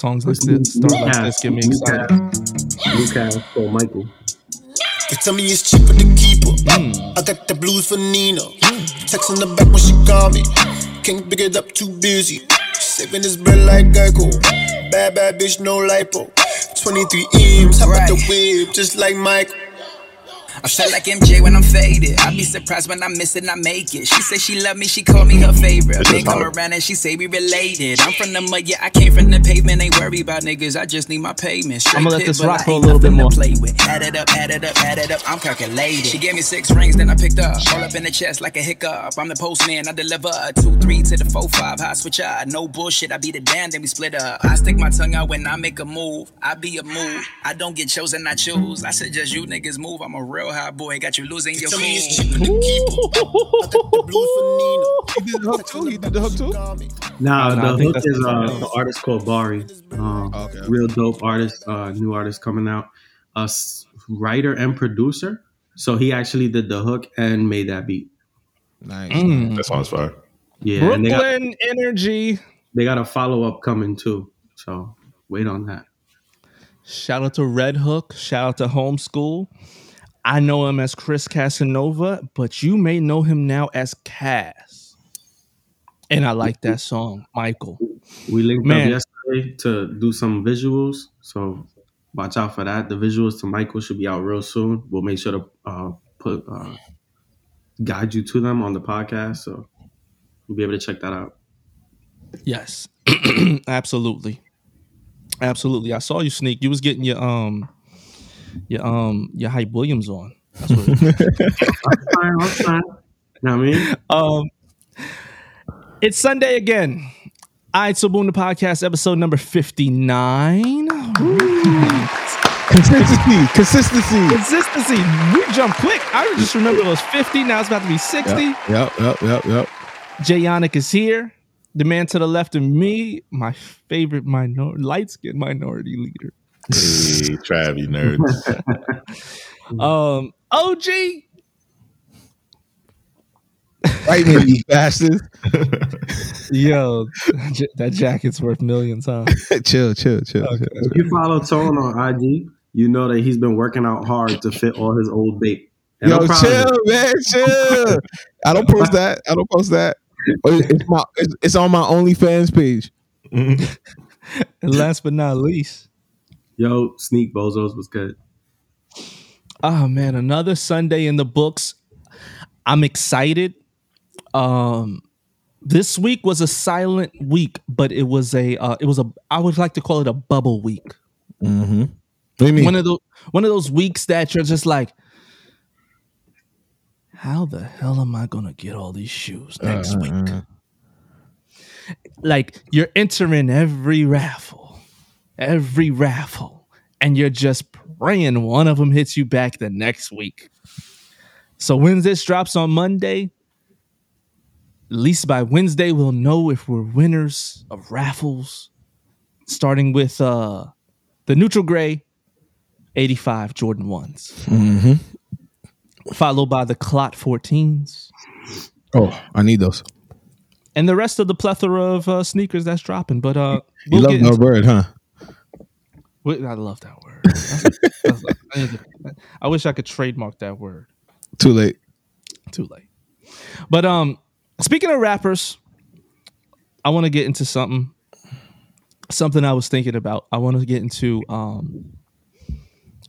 songs like this, start like this get me excited. Lucas for Michael. They tell me it's cheaper to keep her. Hmm. I got the blues for Nina. Text in the back when she call me. Can't pick it up, too busy. Saving this bread like Geico. Bad, bad bitch, no lipo. 23 M's, hop out the whip, just like Michael. I feel like MJ when I'm faded. I be surprised when I miss it and I make it. She say she love me, she call me her favorite. Then come around and she say we related. I'm from the mud, yeah, I came from the pavement. Ain't worry about niggas, I just need my payment. Straight I'ma let this but rock I for a ain't little bit nothing to more. Play with. Add it up, add it up, add it up. I'm calculated. She gave me six rings, then I picked up. All up in the chest like a hiccup. I'm the postman, I deliver. Two, three to the four, five. High switch out. No bullshit, I be the damn, then we split up. I stick my tongue out when I make a move. I be a move. I don't get chosen, I choose. I suggest you niggas move. I'm a real hot boy, got you losing your Tell me it's cool. cheaper to keep her. I got the blues for Nina. He did the hook too. He did the hook too. Nah, Oh, no, the hook is something uh, the artist called Bari. Um, Okay. Real dope artist, uh, new artist coming out. A s- writer and producer. So he actually did the hook and made that beat. Nice. Mm. That sounds fire. Yeah, and they got, Brooklyn energy. they got a follow up coming too. So wait on that. Shout out to Red Hook. Shout out to Homeschool. I know him as Chris Casanova, but you may know him now as Cass. And I like that song, Michael. We linked Man. up yesterday to do some visuals. So watch out for that. The visuals to Michael should be out real soon. We'll make sure to uh, put uh, guide you to them on the podcast. So you'll be able to check that out. Yes, absolutely, absolutely. I saw you sneak. You was getting your um, your um, your hype Williams on. That's what it- Fine, that's fine. Know what I mean? um, it's Sunday again. All right, so boom, the podcast episode number fifty nine. Consistency. Consistency. Consistency. We jump quick. I just remember it was fifty. Now it's about to be sixty. Yep. Yep. Yep. Yep. Yep. Jay Yannick is here. The man to the left of me, my favorite minor light skinned minority leader. Hey, Trav, you nerds. Um, OG. Right, me, you bastards. Yo, j- that jacket's worth millions, huh? chill, chill, chill. Okay. chill. If you follow Tone on IG, you know that he's been working out hard to fit all his old bait. And Yo, I'm proud of him. chill, man, chill. I don't post that. I don't post that. It's my. It's, it's on my OnlyFans page. And last but not least, Yo, Sneak Bozos was good. oh man, another Sunday in the books. I'm excited. Um, this week was a silent week, but it was a uh, it was a I would like to call it a bubble week. Mm-hmm. What do you mean? One of those one of those weeks that you're just like, how the hell am I gonna get all these shoes next week? uh. Like you're entering every raffle, every raffle, and you're just praying one of them hits you back the next week. So when this drops on Monday, at least by Wednesday we'll know if we're winners of raffles. Starting with uh the neutral gray 85 Jordan 1s. Mhm. Followed by the Clot 14s. Oh, I need those. And the rest of the plethora of uh, sneakers that's dropping. But uh we'll love get no bird, huh? I love that word. That's- that's- I, I wish I could trademark that word. Too late. Too late. But um speaking of rappers, I want to get into something something I was thinking about. I want to get into um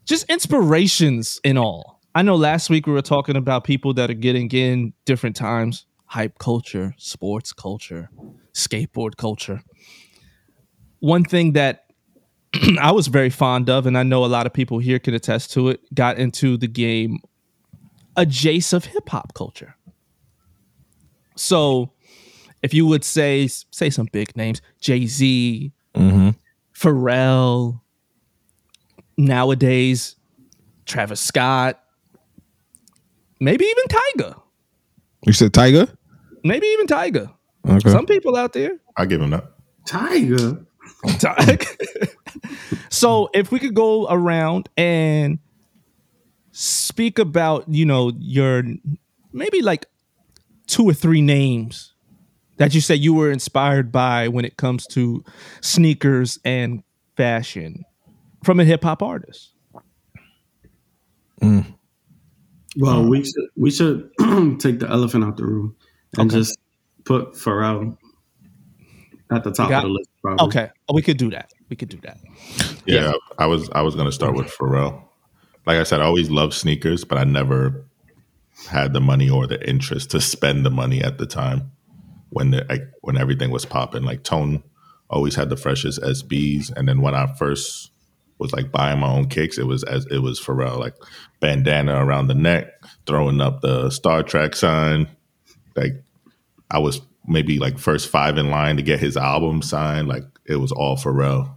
just inspirations in all. I know last week we were talking about people that are getting in different times, hype culture, sports culture, skateboard culture. One thing that I was very fond of, and I know a lot of people here can attest to it, got into the game a jace of hip hop culture. So, if you would say say some big names, Jay Z, Mm-hmm. Pharrell, nowadays Travis Scott, maybe even Tyga, You said Tiger? maybe even Tyga. Okay. Some people out there. I give him that. Tiger. so if we could go around and speak about, you know, your maybe like two or three names that you say you were inspired by when it comes to sneakers and fashion from a hip hop artist? Mm. Well, we should we should take the elephant out the room and Okay. just put Pharrell at the top Got- of the list. Probably. Okay, oh, we could do that. We could do that. Yeah, I was I was gonna start with Pharrell. Like I said, I always loved sneakers, but I never had the money or the interest to spend the money at the time when the like, when everything was popping. Like Tone always had the freshest SBs, and then when I first was like buying my own kicks, it was as it was Pharrell, like bandana around the neck, throwing up the Star Trek sign. Like I was maybe like first five in line to get his album signed. Like it was all Pharrell.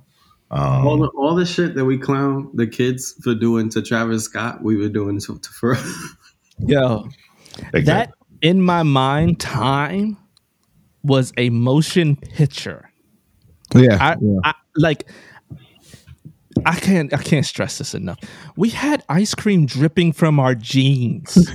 Um, all the all the shit that we clown the kids for doing to Travis Scott, we were doing to, to Pharrell. Yo, Exactly. that in my mind, time was a motion picture. Yeah. I, yeah. I like. I can't. I can't stress this enough. We had ice cream dripping from our jeans.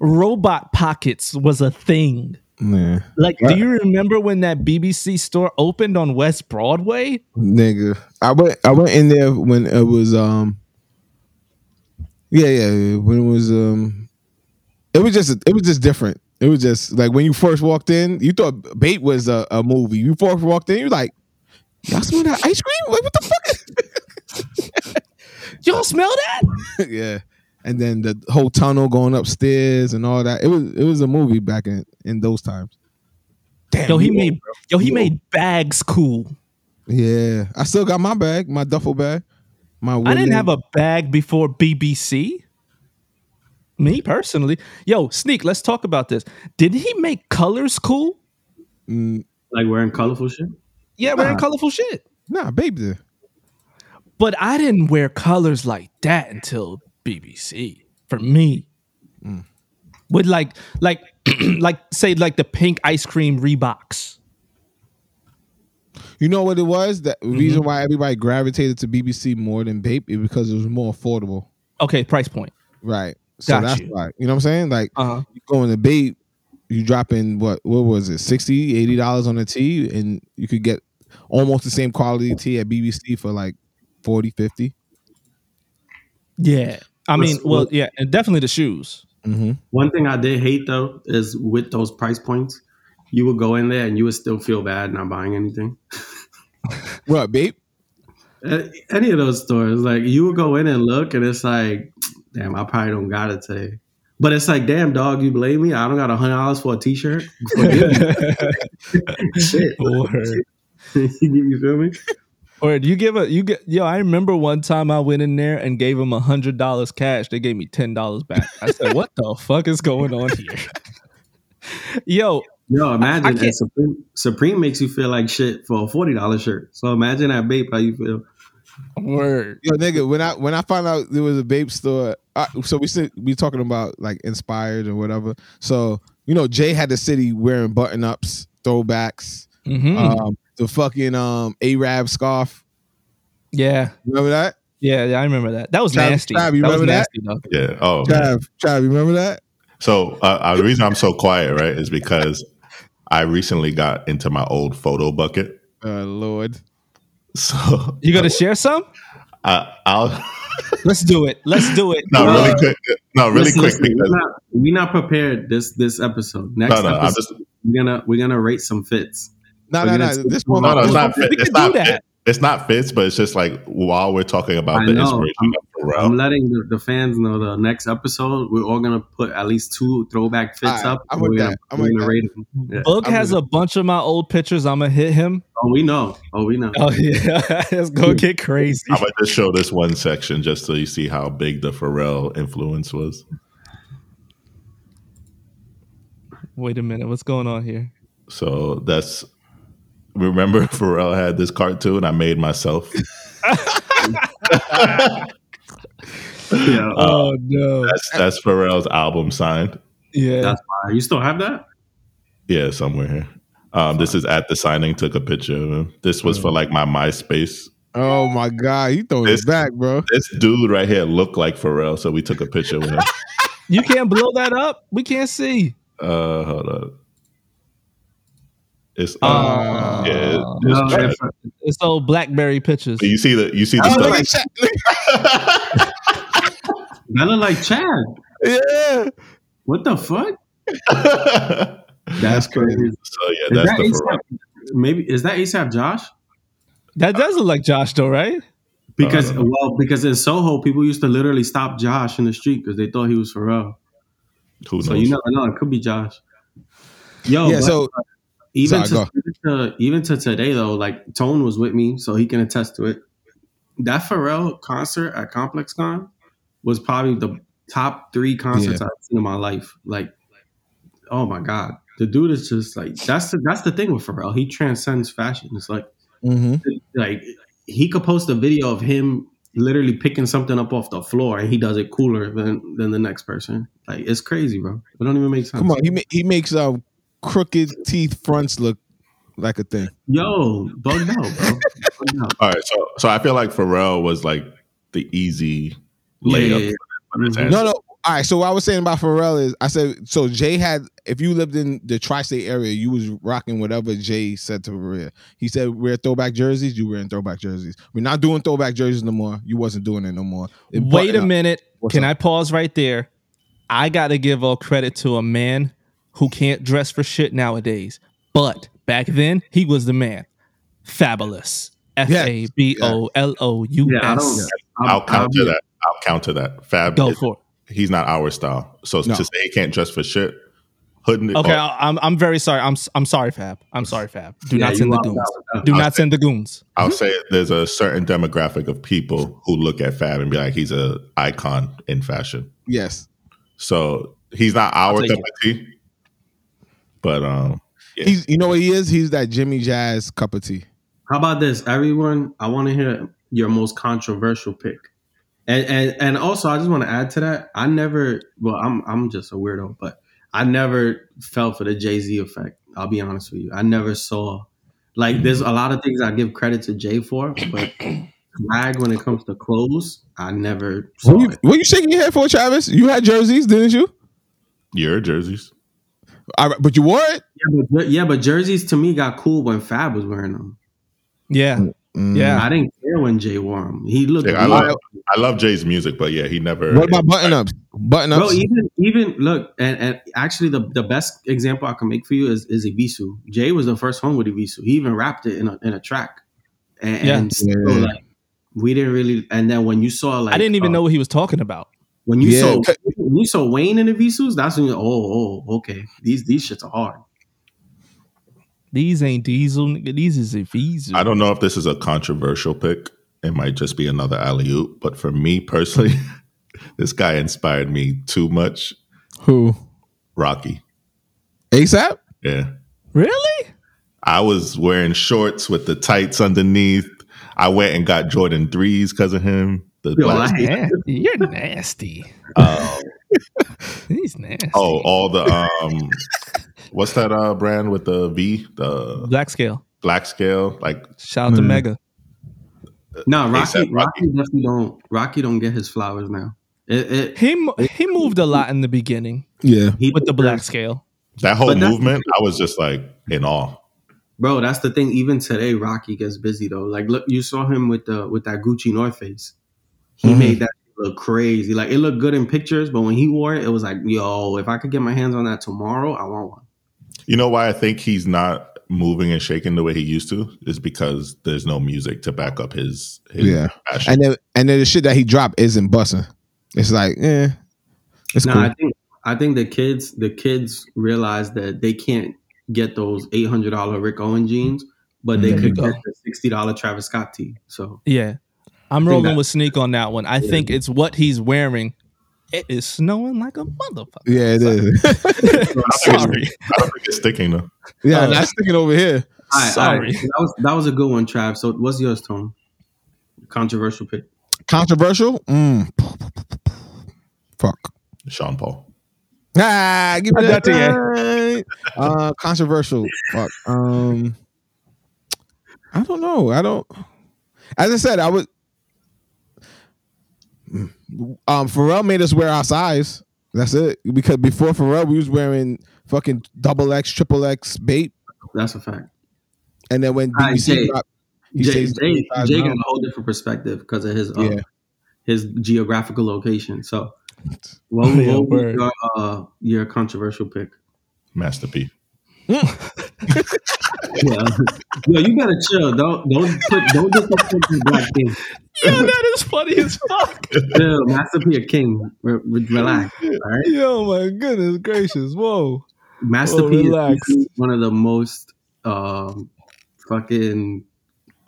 Robot pockets was a thing. Yeah. Like, do you remember when that BBC store opened on West Broadway? nigga. I went I went in there when it was um yeah, yeah, yeah, when it was um it was just it was just different. It was just like when you first walked in, you thought Bait was a, a movie. You first walked in, you like, Y'all smell that ice cream? Like what the fuck? Y'all smell that? yeah. And then the whole tunnel going upstairs and all that. It was it was a movie back in in those times. Damn. Yo, he you made old, bro. yo he You made bags cool. Yeah. I still got my bag, my duffel bag. My I didn't have a bag before BBC. Me personally, yo, sneak. Let's talk about this. Did he make colors cool? Mm. like wearing colorful shit. Yeah, wearing Nah. colorful shit. Nah, Bape did. But I didn't wear colors like that until BBC. For me, with like, like, like, say, like the pink ice cream Reeboks. You know what it was? The Mm-hmm. reason why everybody gravitated to BBC more than Bape is because it was more affordable. Okay, price point. Right. So Got that's you. why. You know what I'm saying? Like Uh huh. you go in the Bape, you dropping what what was it, 60 80 dollars on a tee, and you could get almost the same quality tee at BBC for like 40, 50. Yeah. I mean, What's- well, yeah, and definitely the shoes. Mm-hmm. One thing I did hate though is with those price points, you would go in there and you would still feel bad not buying anything. What, babe? Any of those stores, like you would go in and look, and it's like, damn, I probably don't got it today. But it's like, damn, dog, you blame me? I don't got a hundred dollars for a t-shirt. Forgive me. Shit, Word. you feel me? Or do you give a you get yo? I remember one time I went in there and gave them a hundred dollars cash. They gave me ten dollars back. I said, "What the fuck is going on here?" yo, Yo, imagine can't- Supreme, Supreme makes you feel like shit for a forty dollar shirt. So imagine that Bape how you feel. word. Yo, nigga, when I when I found out there was a Bape store, I, so we said we talking about like inspired or whatever. So you know, Jay had the city wearing button ups, throwbacks, Mhm. um, the fucking um Arab scarf. Yeah, Remember that? yeah, yeah. I remember that. That was Trav- nasty. Trav, you that was remember that? nasty, though. Yeah. Oh, Trav, Trav, you remember that? So uh, uh, the reason I'm so quiet, right, is because I recently got into my old Photobucket. Uh, Lord. So You gonna share some? I, I'll Let's do it. Let's do it. no Uh, really quick, no really Listen, quick listen, because we're not, we not prepared this this episode. Next no, no, episode, just we're gonna we're gonna rate some fits. No, We're no, no. This one, no, no, it's this not. we Fit, can it's do not. that. Fit, it's not fits, but it's just like while we're talking about I the know. inspiration I'm- of I'm letting the, the fans know the next episode we're all gonna put at least two throwback fits Alright, up. I'm with we're that. gonna, I'm we're with gonna that. rate them. Yeah. Boog I'm has with a bunch of my old pictures. I'm gonna hit him. Oh, we know. Oh, we know. Oh yeah, let's go get crazy. I'm gonna just show this one section just so you see how big the Pharrell influence was. Wait a minute, what's going on here? So that's remember Pharrell had this cartoon I made myself. Yeah, Oh no, That's that's Pharrell's album signed. yeah. that's fine. You still have that? Yeah, somewhere here. Um, this is at the signing. Took a picture of him. This was for like my MySpace. Oh my God, you throwing This- it back, bro. This dude right here looked like Pharrell, so we took a picture with him. You can't blow that up. We can't see. Uh, hold on. It's uh, Oh. yeah, it's No, it's- It's old BlackBerry pictures. you see the you see look the at Shaq. that look like Chad. yeah. What the fuck? That's crazy. so yeah, Is that's that the ASAP? Maybe is that ASAP Josh? that does look like Josh, though, right? Because I don't well, because in Soho, people used to literally stop Josh in the street because they thought he was Pharrell. Who knows? So you never know; it could be Josh. Yo, yeah. but So even sorry, to, even to even to today though, like Tone was with me, so he can attest to it. That Pharrell concert at Complex Con was probably the top three concerts Yeah. I've seen in my life. Like, oh my god, the dude is just like that's the that's the thing with Pharrell. He transcends fashion. It's like mhm. like he could post a video of him literally picking something up off the floor and he does it cooler than than the next person. Like it's crazy, bro. It don't even make sense. come on, he ma- he makes uh, crooked teeth fronts look like a thing. Yo, bugged out, bro. Bugged out. All right, so so I feel like Pharrell was like the easy layup. yeah, yeah. for his Mhm. answer. No, no. All right. So what I was saying about Pharrell is, I said, so Jay had, if you lived in the tri-state area, you was rocking whatever Jay said to wear. He said wear throwback jerseys. You wearing throwback jerseys. We're not doing throwback jerseys no more. You wasn't doing it no more. It Wait a up. minute. What's Can up? I pause right there? I got to give all credit to a man who can't dress for shit nowadays. But back then, he was the man. Fabolous. F A B O L O U Yeah, I don't. S. I'm- I'll counter that. I'll counter that. Fab, Go for it. he's not our style. So No. to say he can't dress for shit, hooding it. Okay, oh, I- I'm I'm very sorry. I'm I'm sorry, Fab. I'm sorry, Fab. Do Yeah, not send the goons. Do I'll not send the goons. I'll say there's a certain demographic of people who look at Fab and be like, he's a icon in fashion. Yes. So he's not our cup of tea. But um, Yeah. He's, you know what he is? He's that Jimmy Jazz cup of tea. How about this, everyone? I want to hear your most controversial pick, and and and also I just want to add to that. I never, well, I'm I'm just a weirdo, but I never fell for the Jay Z effect. I'll be honest with you. I never saw like there's a lot of things I give credit to Jay for, but swag when it comes to clothes, I never saw What you, it. what you shaking your head for, Travis? You had jerseys, didn't you? your jerseys. All right, but you wore it. Yeah but, yeah, but jerseys to me got cool when Fab was wearing them. Yeah. Mm. Yeah. I didn't care when Jay wore them. He looked. Yeah, I love I love Jay's music, but yeah, he never. What about button ups? Button Bro, ups. even even look, and, and actually the, the best example I can make for you is is Evisu. Jay was the first one with Evisu. He even rapped it in a in a track. And, Yeah. and so, Yeah. like we didn't really and then when you saw like I didn't even uh, know what he was talking about. when you Yeah. saw when you saw Wayne in Evisus, that's when you oh oh okay. These these shits are hard. These ain't diesel, nigga. These is Evisu. I don't know if this is a controversial pick. It might just be another alley oop. But for me personally, this guy inspired me too much. Who? Rocky. ASAP. Yeah. Really? I was wearing shorts with the tights underneath. I went and got Jordan threes because of him. The Yo, black- I you're nasty. um, He's nasty. oh, all the um, what's that uh brand with the V, the Black scale. black scale? Like Shout out to Mm. Mega. No, Rocky, Rocky Rocky. definitely don't Rocky don't get his flowers now. It, it He mo- he moved a lot in the beginning Yeah. he with the black scale. that whole movement, I was just like in awe. Bro, that's the thing. Even today, Rocky gets busy though. Like, look, you saw him with the with that Gucci North Face. He Mhm. made that look crazy. Like, it looked good in pictures, but when he wore it, it was like, yo, if I could get my hands on that tomorrow, I want one. You know why I think he's not moving and shaking the way he used to is because there's no music to back up his, his Yeah. passion. And then and then the shit that he dropped isn't busting. It's like, eh, it's Nah, cool. I think I think the kids the kids realize that they can't get those eight hundred dollar Rick Owen jeans, but they There you could get the sixty dollar Travis Scott tee. So Yeah. I'm rolling that- with Sneak on that one. I think it's what he's wearing. It is snowing like a motherfucker. yeah, it is. Sorry. I don't think it's sticking though. yeah, Oh. that's sticking over here. all right, all Sorry. right. that was that was a good one, Trav. So what's yours, Tone? Controversial pick. Controversial? Mm. Fuck. Sean Paul. Ah, give me that. got to Uh, controversial. Fuck. Um, I don't know. I don't. As I said, I would. Um, Pharrell made us wear our size. That's it. Because before Pharrell, we was wearing fucking double X, triple X Bape. That's a fact. And then when All right, BBC Jay. dropped, he Jay, Jay, Jay got a whole different perspective because of his uh, Yeah. his geographical location. So, what, what Yeah, was your, uh, your controversial pick? Master P. Yeah, yo, you gotta chill. Don't don't put don't disrespect the black king. Yo, that is funny as fuck. Chill, Master P a king. Re- re- relax, all right. Yo, my goodness gracious! Whoa. Master Oh, P relax. is one of the most um, fucking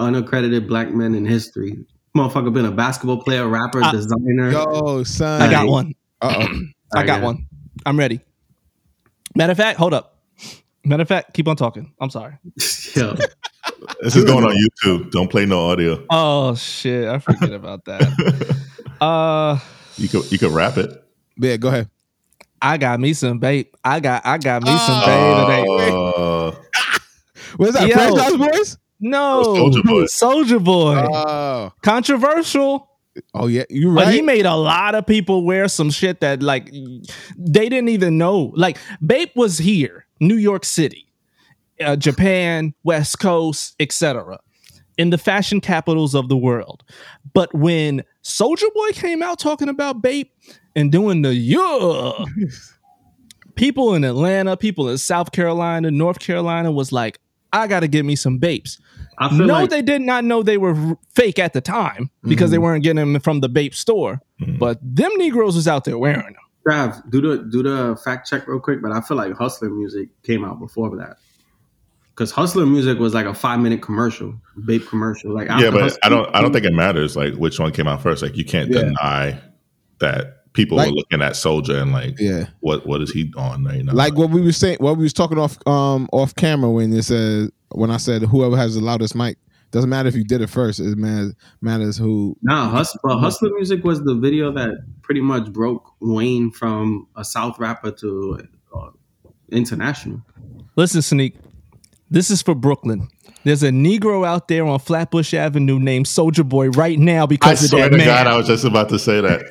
unaccredited black men in history. Motherfucker been a basketball player, rapper, I- designer. Yo, son. I got one. Uh oh. I got Alright, one. I'm ready. Matter of fact, hold up. Matter of fact, keep on talking. I'm sorry. Yo, This is going on YouTube. Don't play no audio. Oh shit, I forget about that. Uh, You could you could rap it. Yeah, go ahead. I got me some Bape. I got I got me some Oh. Bape today. Uh, What's that? Yo. Franchise Boys? No, Soulja Boy. Soulja Boy. Oh. Controversial, Oh yeah, you but right. he made a lot of people wear some shit that like they didn't even know. Like Bape was here, New York City, uh, Japan, West Coast, etc. In the fashion capitals of the world. But when Soulja Boy came out talking about Bape and doing the yeah, people in Atlanta, people in South Carolina, North Carolina was like, I gotta get me some Bapes. I feel No, like they did not know they were fake at the time because they weren't getting them from the Bape store. But them Negroes was out there wearing them. Trav, do the do the fact check real quick. But I feel like Hustler music came out before that. Because Hustler music was like a five minute commercial, Bape commercial. Like yeah, but Hustler- I don't I don't think it matters like which one came out first. Like you can't Yeah. deny that people Like- were looking at Soulja and like yeah. what what is he on right now? Like what we were saying, what we was talking off um off camera when it said when I said whoever has the loudest mic doesn't matter if you did it first. It matters matters who. Nah, Hus- but Hustler music was the video that pretty much broke Wayne from a South rapper to uh, international. Listen, Sneak, this is for Brooklyn. There's a Negro out there on Flatbush Avenue named Soldier Boy right now I because of swear that to man. God, I was just about to say that.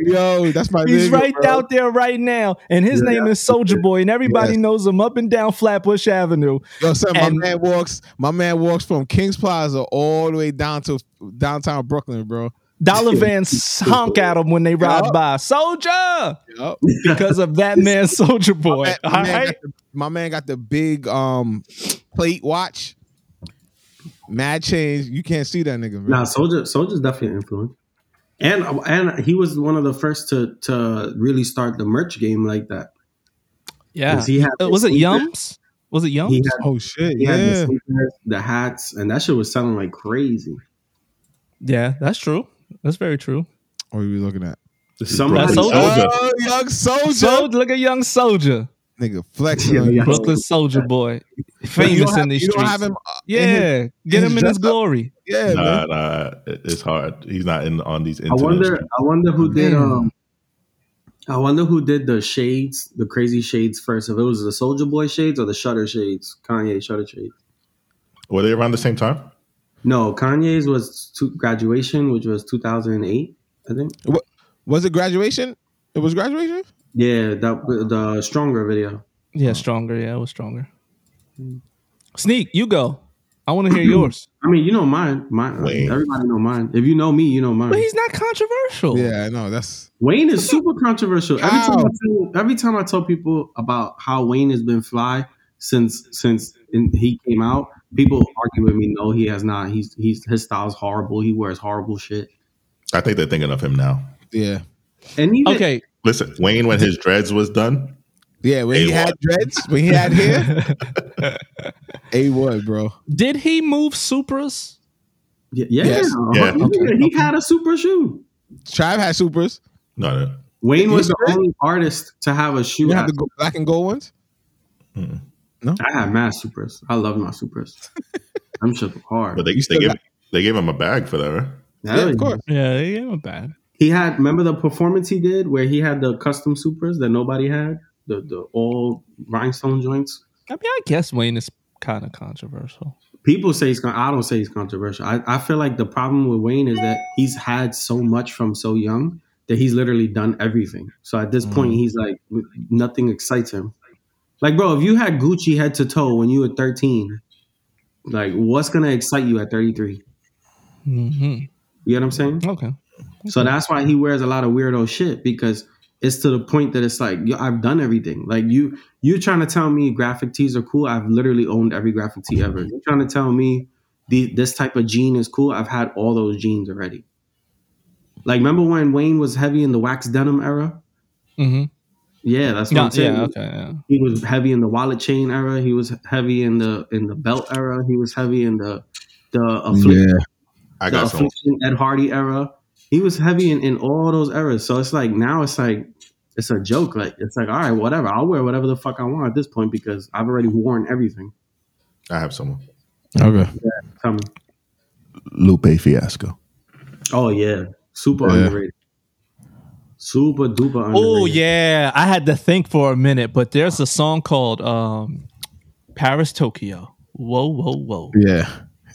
Let's go. Yo, that's my. He's nigga, right bro. out there right now, and his Yeah. name is Soldier Boy, and everybody Yes. knows him up and down Flatbush Avenue. Yo, son, And- my man walks. My man walks from Kings Plaza all the way down to downtown Brooklyn, bro. Dollar Vans honk at him when they ride Yup. by. Soldier, Yup. because of that man, Soldier Boy. My, All my man right. got the, my man got the big um plate watch. Mad change. You can't see that nigga, man. Nah, Soldier Soldier's definitely an influence. And and he was one of the first to to really start the merch game like that. Yeah, He had Uh, was it Yums? Was it Yums? Had, Oh shit! he had the Yeah. sneakers, the hats, and that shit was selling like crazy. yeah, that's true. That's very true. What are we looking at? Somebody, Soldier. Oh, young soldier, So look at young soldier, nigga flexing. Yeah, on you. yeah. Brooklyn Soldier Boy, famous have- in these you streets. have him. uh, in his- yeah, get him in his dress up. glory. yeah, Nah, man. nah, it's hard. He's not in on these I wonder. streets. I wonder who did. Man. Um, I wonder who did the shades, the crazy shades first. If it was the Soulja Boy shades or the Shutter shades, Kanye Shutter shades. Were they around the same time? No, Kanye's was to graduation, which was 2008, I think. Was it graduation? It was graduation. Yeah, that the stronger video. Yeah, stronger. Yeah, it was stronger. Sneak, you go. I want to hear yours. I mean, you know mine. Mine. Wayne. Everybody know mine. If you know me, you know mine. But he's not controversial. Yeah, I know. That's Wayne is super controversial. Every time, I tell, every time I tell people about how Wayne has been fly since since in, he came out, people argue with me. No, he has not. He's he's his style's horrible. He wears horrible shit. I think they're thinking of him now. yeah, And even, Okay. Listen, Wayne, when his dreads was done, yeah. When he A1. had dreads, when he had hair, a what, bro? Did he move Supras? yeah, yeah, Yes. Yeah. He- he had a super shoe. Tribe had supers. no, no. Wayne was the only artist to have a shoe. You had the go- black and gold ones. No. I had mad supers. I love my supers. I'm shit hard. But they, You they still gave got- they gave him a bag for that, right? Yeah, Hell of course. Yeah, they gave him a bad. He had remember the performance he did where he had the custom supers that nobody had, the the all rhinestone joints. I mean, I guess Wayne is kind of controversial. People say he's con- I don't say he's controversial. I, I feel like the problem with Wayne is that he's had so much from so young that he's literally done everything. So at this point, he's like nothing excites him. Like, bro, if you had Gucci head to toe when you were 13, like, what's gonna excite you at 33? hmm You know what I'm saying? Okay. So that's why he wears a lot of weirdo shit because it's to the point that it's like, yo, I've done everything. Like you, you're trying to tell me graphic tees are cool. I've literally owned every graphic tee ever. You're trying to tell me the this type of jean is cool. I've had all those jeans already. Like, remember when Wayne was heavy in the wax denim era? hmm Yeah, that's what Yeah, I'm saying. yeah. Okay. Yeah. He was heavy in the wallet chain era. He was heavy in the in the belt era. He was heavy in the the affliction, Yeah. I the got some. affliction Ed Hardy era. He was heavy in, in all those eras. So it's like now it's like it's a joke. Like it's like all right, whatever. I'll wear whatever the fuck I want at this point because I've already worn everything. I have someone. Okay. Tell me. Lupe Fiasco. Oh yeah, super Yeah. underrated. Super duper underrated. Oh yeah, I had to think for a minute, but there's a song called um, "Paris Tokyo." Whoa, whoa, whoa! Yeah.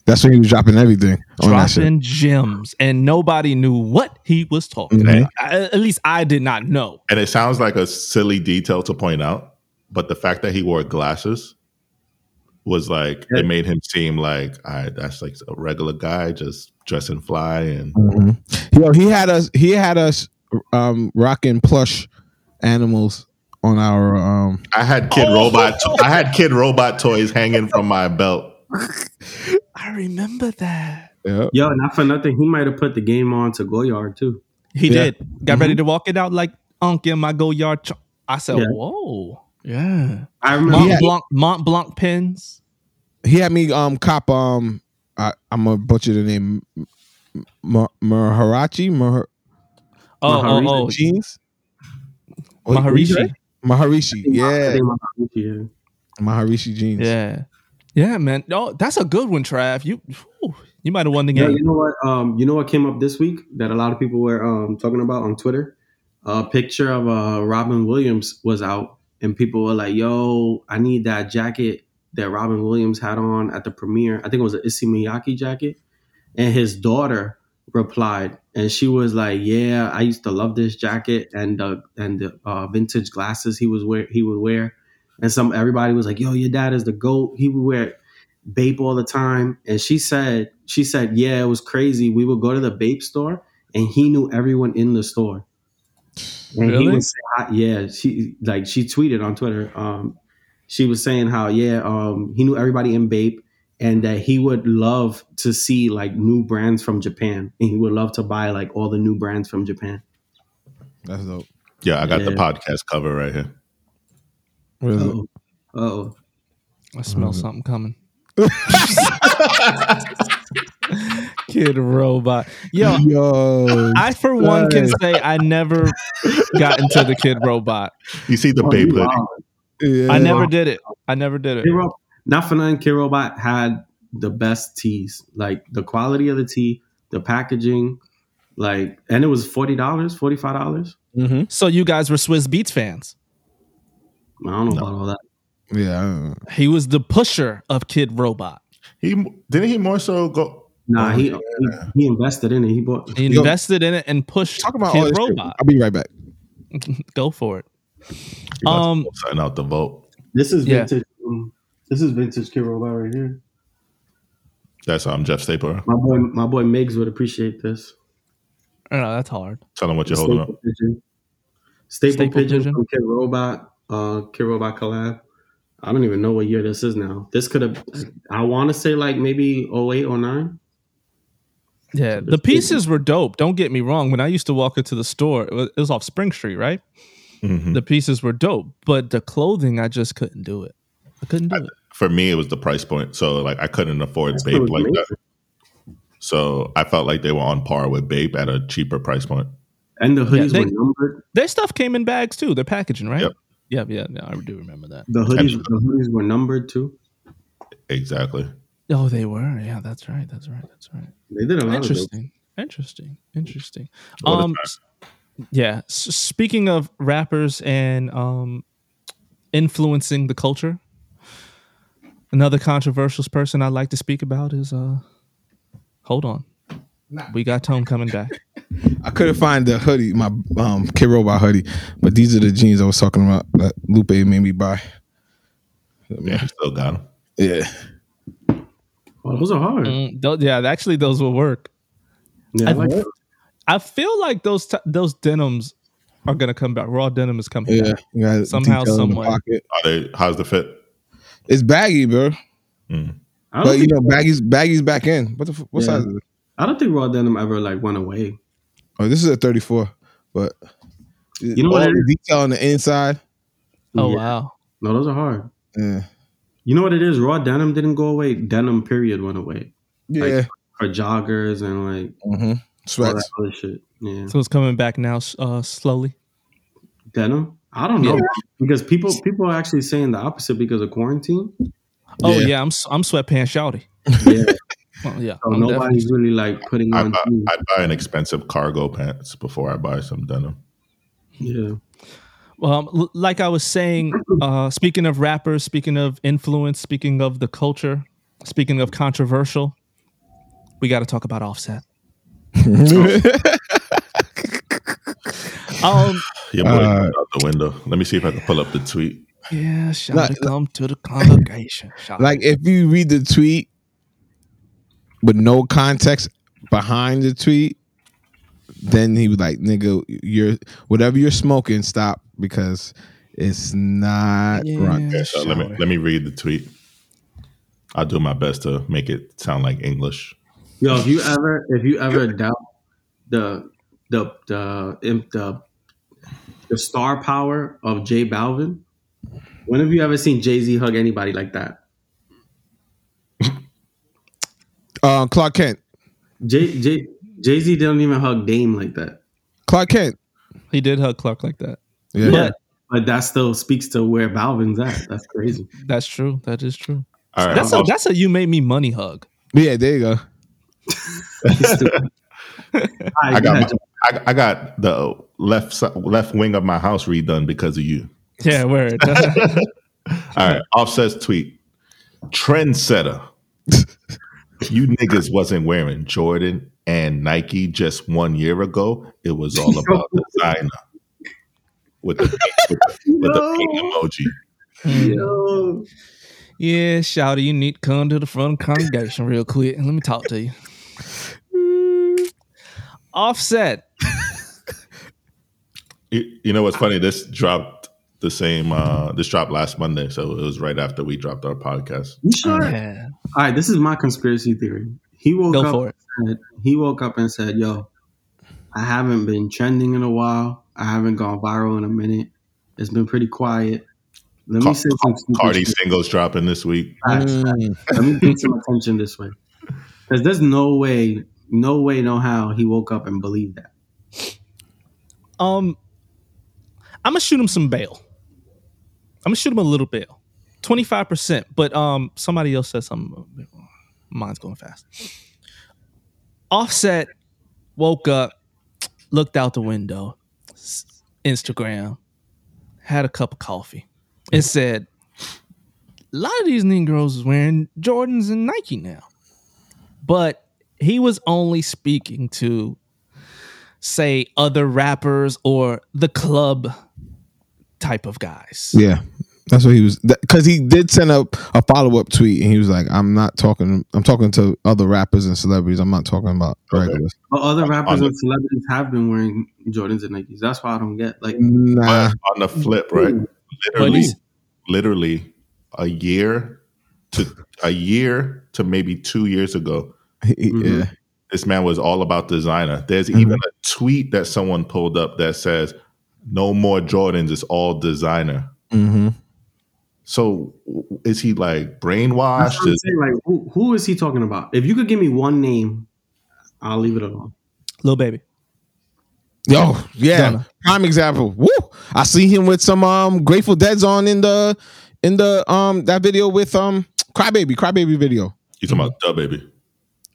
That's when he was dropping everything on that shit. Dropping gems, and nobody knew what he was talking Mhm. about. I- at least I did not know. And it sounds like a silly detail to point out, but the fact that he wore glasses was like Yeah. it made him seem like all right, that's like a regular guy just dressing fly and Mhm. Yo, he had us. He had us um, rocking plush animals on our. Um, I had kid robot I had kid robot toys hanging from my belt. I remember that. yeah. Yo, not for nothing, he might have put the game on to Goyard too. He Yeah. did. Got ready to walk it out like Unc in my Goyard. Ch- I said, Yeah. "Whoa, yeah." I remember. Mont Yeah. Blanc, Mont Blanc pins. He had me um cop um. I, I'm gonna butcher the name. Ma- Maharachi Mahar- Oh, Maharishi oh, oh, jeans. What- what you Maharishi. Maharishi. Yeah. think my- yeah. Maharishi jeans. Yeah, yeah, man. Oh, that's a good one, Trav. You, whew, you might have won the Yeah, game. you know what? Um, you know what came up this week that a lot of people were um, talking about on Twitter. A picture of uh, Robin Williams was out, and people were like, "Yo, I need that jacket that Robin Williams had on at the premiere. I think it was an Issey Miyake jacket." And his daughter replied, and she was like, "Yeah, I used to love this jacket and the and the uh, vintage glasses he was wear he would wear." And some everybody was like, "Yo, your dad is the goat. He would wear Bape all the time." And she said, "She said, yeah, it was crazy. We would go to the Bape store, and he knew everyone in the store." And he Really? would say, "Yeah." She like she tweeted on Twitter. Um, she was saying how yeah, um, he knew everybody in Bape, and that he would love to see like new brands from Japan, and he would love to buy like all the new brands from Japan. That's dope. Yeah, I got the podcast cover right here. What is it? Oh, oh, I smell something coming. Kid robot. Yo, Yo, I for one can say I never got into the kid robot. You see the oh, Babe you hoodie. wild. yeah. I never did it. I never did it. Kid Ro- not for nothing, Kid Robot had the best tees. Like the quality of the tee, the packaging, like, and it was forty dollars, forty five dollars. Mhm. So you guys were Swizz Beatz fans. I don't know about all that. Yeah. I don't know. He was the pusher of Kid Robot. He didn't he more so go Nah, Oh, he, he he invested in it. He bought. He Yo. invested in it and pushed Talk about all Kid this. shit. Robot. I'll be right back. Go for it. he about to Um, go sign out the vote? This is Yeah. vintage. um, this is vintage Kid Robot right here. That's I'm Jeff Stapler. My boy, my boy Miggs would appreciate this. I know that's hard. Tell him what you're holding up. Staple pigeon. Staple, Staple pigeon, pigeon. from Kid Robot. Uh, Kid Robot collab. I don't even know what year this is now. This could have. I want to say like maybe 08, 09. Yeah, the pieces were dope. Don't get me wrong. When I used to walk into the store, it was, it was off Spring Street, right? Mhm. The pieces were dope, but the clothing, I just couldn't do it. I couldn't do it. For me, it was the price point. So like I couldn't afford That's Bape like was that. So I felt like they were on par with Bape at a cheaper price point. And the hoodies they- were numbered. Their stuff came in bags too. Their packaging, right? Yep. Yep, yeah, yeah. I do remember that. The hoodies, the hoodies were numbered too. Exactly. Oh, they were. Yeah, that's right. That's right. That's right. They did a lot of. Interesting. Interesting. Interesting. All Um, yeah. S- speaking of rappers and um, influencing the culture, another controversial person I'd like to speak about is uh, hold on, we got Tone coming back. I couldn't find the hoodie, my um Kid Robot hoodie, but these are the jeans I was talking about that Lupe made me buy. Yeah, he still got him. Yeah. Oh, those are hard. Mm, tho- yeah, actually, those will work. Yeah, I like I- feel like those t- those denims are gonna come back. Raw denim is coming Yeah. back. You Somehow, detail in the someway. Are they? How's the fit? It's baggy, bro. I don't, But you know, baggy's baggy's back in. What the f- what Yeah. size is it? I don't think raw denim ever like went away. Oh, this is a 34. But You know all what it the detail on the inside. Oh Yeah. wow. No, those are hard. Yeah. You know what it is? Raw denim didn't go away. Denim period went away Yeah. for joggers and like hmm all Sweats. that other shit. Yeah, So it's coming back now, uh, slowly. denim. I don't know Yeah. because people people are actually saying the opposite because of quarantine. Oh Yeah. yeah, I'm s- I'm sweatpants shouty. Yeah, Well, yeah, so I'm nobody's really like putting I on. buy. I'd buy an expensive cargo pants before I buy some denim. Yeah, Well, um, like I was saying, uh, speaking of rappers, speaking of influence, speaking of the culture, speaking of controversial, we got to talk about Offset. Um, Your boy Uh, out the window. Let me see if I can pull up the tweet. yeah, shout Like- to come to the congregation. Shout like if you read the tweet with no context behind the tweet, then he was like, "Nigga, you're whatever you're smoking, stop because it's not right." Yeah, Okay, so let me let me read the tweet. I'll do my best to make it sound like English. yo, if you ever if you ever doubt the the the imp- the the star power of J Balvin, when have you ever seen Jay Z hug anybody like that? Uh, Clark Kent, Jay Jay Jay Z didn't even hug Dame like that. Clark Kent. he did hug Clark like that. Yeah, But but that still speaks to where Balvin's at. That's crazy. That's true. That is true. All right, That's a I'll- that's a you made me money hug. yeah. There you go. I got my, I, I got the left left wing of my house redone because of you. Yeah, word. All right, Offset's tweet. Trendsetter. You niggas wasn't wearing Jordan and Nike just one year ago. It was all about designer. With the with the, with the pink emoji. Yo. yeah, shouty, you need to come to the front of the congregation real quick let me talk to you. Offset. You, you know what's funny? This dropped the same. uh This dropped last Monday, so it was right after we dropped our podcast. You sure? Yeah. All right, this is my conspiracy theory. He woke Go up. for it. and said- he woke up and said, "Yo, I haven't been trending in a while. I haven't gone viral in a minute. It's been pretty quiet. Let me Ca- say some Cardi shit. singles dropping this week. Facts, Mm. Let me bring some attention this way, because there's no way, no way, no how he woke up and believed that. Um, I'm gonna shoot him some bail. I'm gonna shoot him a little bail, twenty five percent. But um, somebody else said something. Mine's going fast. Offset woke up, looked out the window, Instagram, had a cup of coffee, and said, "A lot of these Negroes is wearing Jordans and Nike now." But he was only speaking to say other rappers or the club type of guys. Yeah, that's what he was. Because he did send up a follow up tweet, and he was like, "I'm not talking. I'm talking to other rappers and celebrities. I'm not talking about regulars." But other rappers the- and celebrities have been wearing Jordans and Nikes. That's why I don't get like. Nah, on the flip, right? Literally, he's- literally a year to a year to maybe two years ago, he- he- Mhm. yeah, this man was all about designer. There's Mm-hmm. even a tweet that someone pulled up that says, "No more Jordans. It's all designer." hmm So is he like brainwashed? Is- saying. Like, who, who is he talking about? If you could give me one name, I'll leave it alone. Lil Baby. Yo, yeah, Gunna. prime example. Woo! I see him with some um Grateful Dead's on in the in the um that video with um Crybaby, Crybaby video. You talking about DaBaby?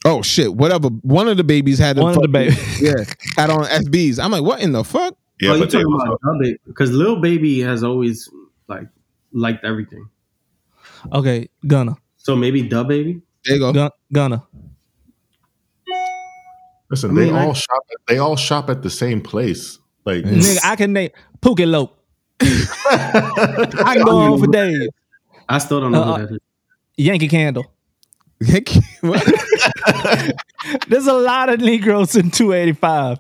Oh shit, whatever. One of the babies had a One of the fucking- babies. yeah, had on SBs. I'm like, what in the fuck? Yeah, oh, you but they talking about Dub because Lil Baby has always like liked everything. Okay, Gunna. So maybe DaBaby. There you go. Gun- Gunna. listen. I they mean, I- all shop. At, they all shop at the same place. Like Nigga, I can name Pookie Lope. I can go on for days. I still don't know Uh, who that is. Yankee Candle. What? There's a lot of Negroes in 285.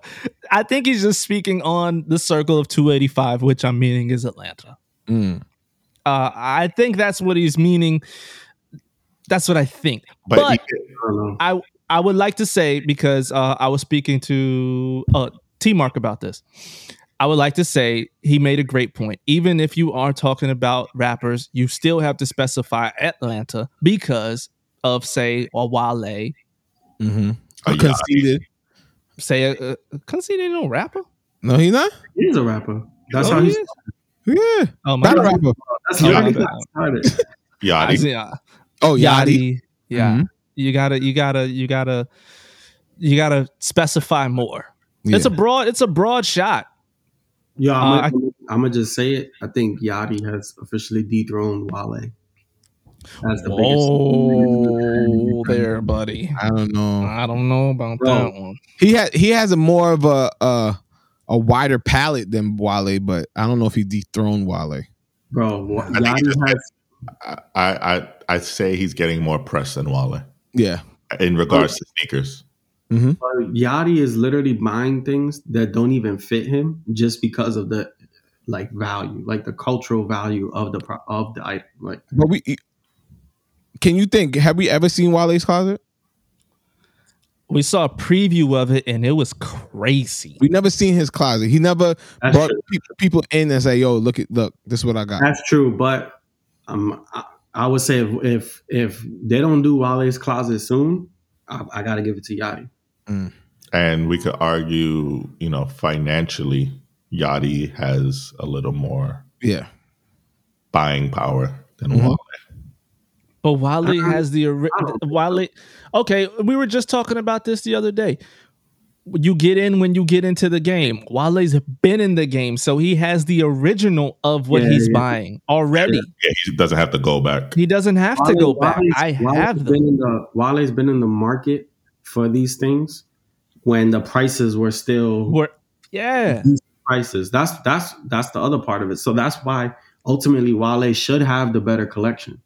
I think he's just speaking on the circle of 285, which I'm meaning is Atlanta. Mm. Uh, I think that's what he's meaning. That's what I think. But, But, you I. I I would like to say because uh, I was speaking to uh, T Mark about this. I would like to say he made a great point. Even if you are talking about rappers, you still have to specify Atlanta because of say a Wale, Mm-hmm. a Yachty. Conceded. say a, a conceded no rapper. No, he's not. He's a rapper. That's Oh, how he's. is? Yeah, Oh my not a rapper. That's Oh, literally my how it started. Yachty. Yeah. Oh, Yachty. Yachty. Yeah. Mhm. You gotta, you gotta, you gotta, you gotta specify more. It's a broad, it's a broad shot. Yeah, I'm Uh, gonna, I'm gonna just say it. I think Yachty has officially dethroned Wale. That's the Oh, biggest. there, buddy. I don't know. I don't know about Bro. that one. He had he has a more of a uh, a wider palette than Wale, but I don't know if he dethroned Wale. Bro, Wa- think he just has. I, I I say he's getting more press than Wale Yeah. in regards to sneakers. Mm-hmm. But Yachty is literally buying things that don't even fit him just because of the like value, like the cultural value of the pro- of the item. Like But we can you think? Have we ever seen Wale's closet? We saw a preview of it and it was crazy. We never seen his closet. He never That's brought true. pe- people in and say, "Yo, look at look, this is what I got." that's true, but um, I, I would say if, if if they don't do Wale's closet soon, I, I got to give it to Yachty. And we could argue, you know, financially, Yachty has a little more Yeah. buying power than Mhm. But Wale Uh-uh. has the Wale. Okay, we were just talking about this the other day. You get in when you get into the game. Wale's been in the game, so he has the original of what Yeah, he's yeah. buying already. Yeah, he doesn't have to go back. He doesn't have to Wale- go back. I Wale's have them. been in the Wale's been in the market for these things when the prices were still We're- yeah, prices. That's that's that's the other part of it. So that's why ultimately Wale should have the better collection.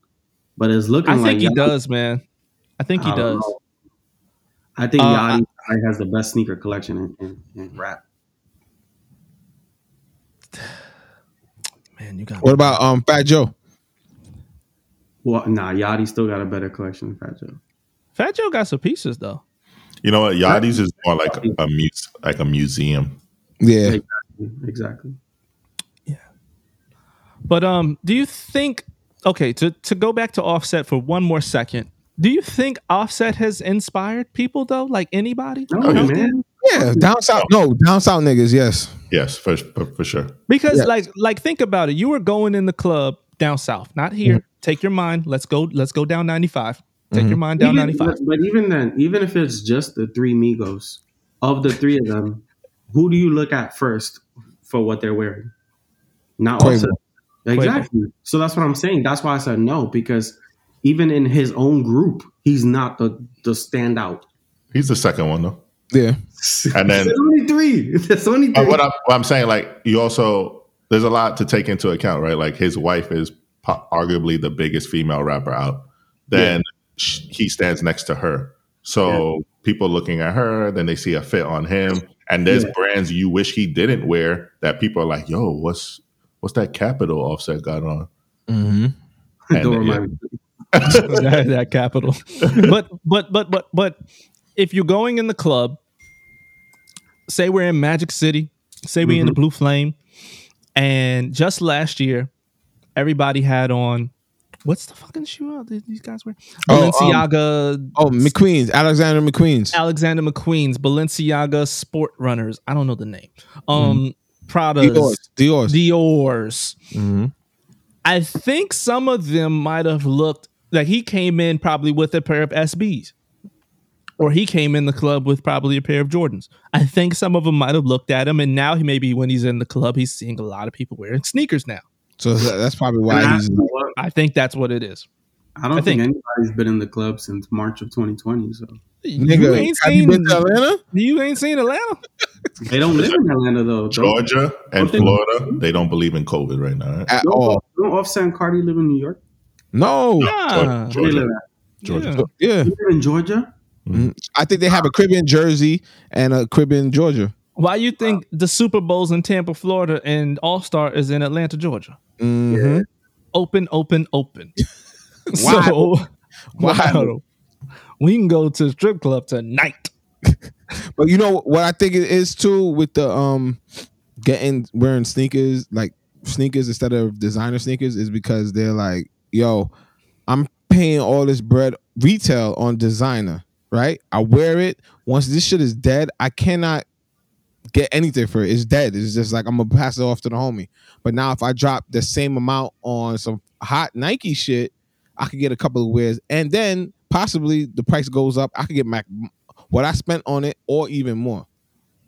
But it's looking like I like think he Yachty- does, man. I think he I does. know. I think Uh, Yachty probably has the best sneaker collection in, in, in rap. Man, you got What about um Fat Joe? Well, nah, Yachty still got a better collection than Fat Joe. Fat Joe got some pieces though. You know what? Yachty's is more like a muse, like a museum. Yeah. Exactly. Yeah. But um, do you think? Okay, to to go back to Offset for one more second. Do you think Offset has inspired people though? Like anybody? No, yeah. man. Yeah. Down south. No, down south niggas. Yes. Yes, for for, for sure. Because Yeah. like like think about it. You were going in the club down south, not here. Mm-hmm. Take your mind. Let's go. Let's go down ninety five. Take your mm-hmm. mind down Even- ninety five. But, but even then, even if it's just the three Migos, of the three of them, who do you look at first for what they're wearing? Not Quavo. Offset. Exactly. So that's what I'm saying. That's why I said no because even in his own group, he's not the the standout. He's the second one though. Yeah. And then- there's only three. There's only uh, three. What I'm, what I'm saying, like you also, there's a lot to take into account, right? Like his wife is po- arguably the biggest female rapper out. Then sh he stands next to her, so people looking at her, then they see a fit on him, and there's Yeah. brands you wish he didn't wear that people are like, "Yo, what's what's that Capital Offset got on?" Mm-hmm. And, Don't yeah. remind me. that, that capital. but but but but but if you're going in the club, say we're in Magic City, say we in the Mm-hmm. Blue Flame, and just last year, everybody had on what's the fucking shoe out these guys wear? Oh, um, Balenciaga, Oh, McQueen's. Alexander McQueen's. Alexander McQueen's, Balenciaga Sport Runners. I don't know the name. Um, Prada's, Dior's. Dior's. Dior's. mm-hmm. I think some of them might have looked like he came in probably with a pair of SBs. Or he came in the club with probably a pair of Jordans. I think some of them might have looked at him, and now he maybe when he's in the club, he's seeing a lot of people wearing sneakers now. So that's probably why And I- he's. I think that's what it is. I don't I think, think- anybody's been in the club since March of 2020. So you Nigga, ain't have you seen been Atlanta? you ain't seen Atlanta. they don't live in Atlanta though. Don't, Georgia and Don't think- Florida, they don't believe in COVID right now. Right? At don't, all. don't Offset and Cardi live in New York? No, Nah. Where they Georgia. Georgia. Yeah. yeah, You live in Georgia? I think they have a crib in Jersey and a crib in Georgia. Why do you think the Super Bowl's in Tampa, Florida, and All Star is in Atlanta, Georgia? hmm Open, open, open. So, Wow. wow. We can go to the strip club tonight. But you know what I think it is too with the um getting wearing sneakers like sneakers instead of designer sneakers is because they're like, yo, I'm paying all this bread retail on designer, right? I wear it. Once this shit is dead, I cannot get anything for it. It's dead. It's just like I'm gonna pass it off to the homie. But now if I drop the same amount on some hot Nike shit, I could get a couple of wears, and then possibly the price goes up. I could get back what I spent on it or even more.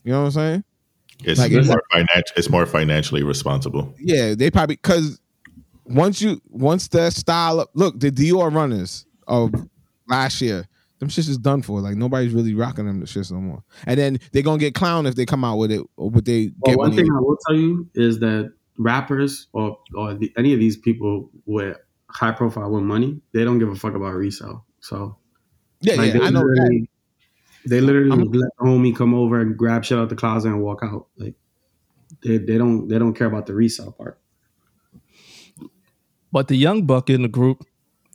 You know what I'm saying? It's Like, more finan- It's more financially responsible. Yeah, they probably because once you once the style up, look the Dior runners of last year, them shits is done for. Like nobody's really rocking them the shits no more. And then they're gonna get clowned if they come out with it or what they Well, get one thing I will tell you is that rappers or or the, any of these people with high profile with money, they don't give a fuck about resale. So Yeah, like, yeah, they I know that. literally, they literally I'm- let the homie come over and grab shit out the closet and walk out. Like they, they don't they don't care about the resale part. But the young buck in the group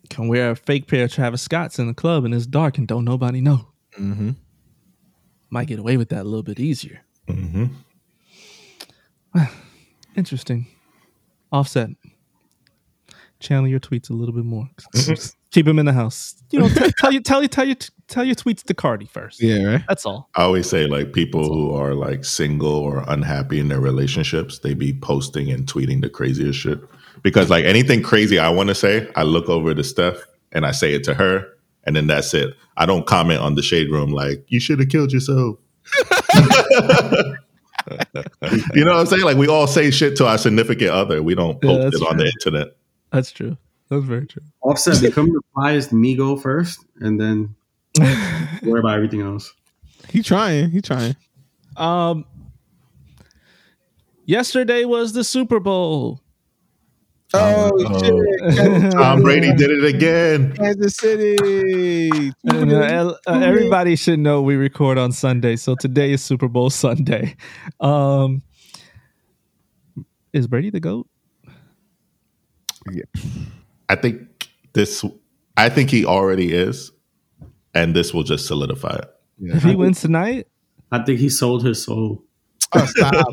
can wear a fake pair of Travis Scott's in the club and it's dark and don't nobody know. Mhm. Might get away with that a little bit easier. hmm Interesting. Offset. Channel your tweets a little bit more. Mm-hmm. Keep them in the house. You know, t- tell you tell you tell you tell your tweets to Cardi first. Yeah, right. That's all. I always say like people who are like single or unhappy in their relationships, they be posting and tweeting the craziest shit. Because like anything crazy I want to say, I look over to Steph and I say it to her, and then that's it. I don't comment on the shade room like you should have killed yourself. you know what I'm saying? Like we all say shit to our significant other. We don't post that's it on the internet. That's true. That's very true. Offset become the flyest Migo first, and then worry about everything else. He trying. He trying. Um, yesterday was the Super Bowl. Oh, shit. Tom Brady did it again. Kansas City. And, uh, uh, everybody should know we record on Sunday, so today is Super Bowl Sunday. Um, is Brady the goat? I think this. I think he already is, and this will just solidify it. If he wins tonight, I think he sold his soul. Oh, stop.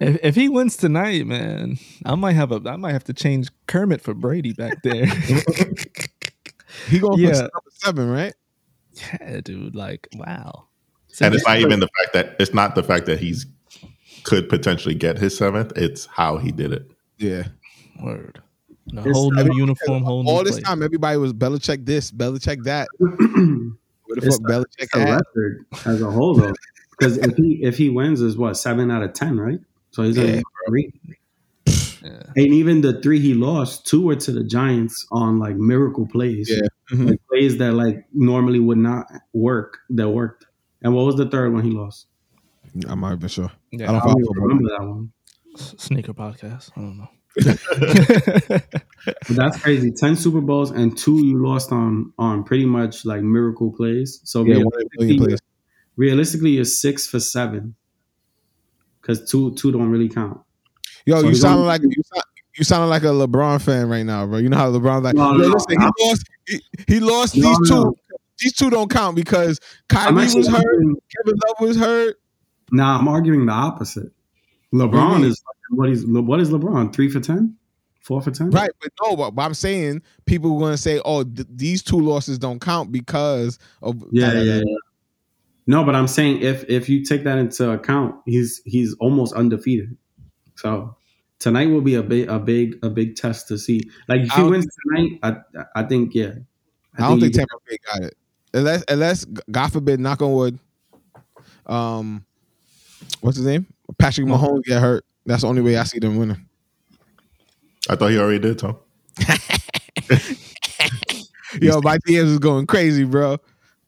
if, if he wins tonight, man, I might have a I might have to change Kermit for Brady back there. he going Yeah. for seven, right? yeah, dude, like wow. and it's not even the fact that it's not the fact that he's could potentially get his seventh. It's how he did it. Yeah. Word. A It's- whole I new uniform, whole new All this place. time, everybody was Belichick this, Belichick that. Where the It's fuck Belichick It's a record as a whole, though, because if he if he wins, is what seven out of ten, right? So he's gonna Yeah. be three. Yeah. And even the three he lost, two were to the Giants on like miracle plays, Yeah. Mhm. like plays that like normally would not work that worked. And what was the third one he lost? I'm not even sure. Yeah. I don't I don't remember that one. Sneaker podcast. I don't know. That's crazy. Ten Super Bowls and two you lost on on pretty much like miracle plays. So Yeah, one in a million realistically, plays. realistically, you're six for seven because two two don't really count. Yo, So you on- like you sound, you sounding like a LeBron fan right now, bro. You know how LeBron's like, No, no, listen, no. he lost, he, he lost these two. These two don't count because Kyrie was hurt, Kevin Love was hurt. Nah, I'm arguing the opposite. What do you LeBron is what is what is LeBron? Three for ten, four for ten. Right, but no, but, I'm saying people are going to say, "Oh, th- these two losses don't count because of Yeah, yeah, yeah. No, but I'm saying if if you take that into account, he's he's almost undefeated. So tonight will be a big a big a big test to see. Like if I he wins tonight, I I think yeah. I, don't think you- Tampa Bay got it, unless unless God forbid, knock on wood. Um, what's his name? Patrick Mahomes get hurt. That's the only way I see them winning. I thought he already did, Tom. Yo, my DMs is going crazy, bro.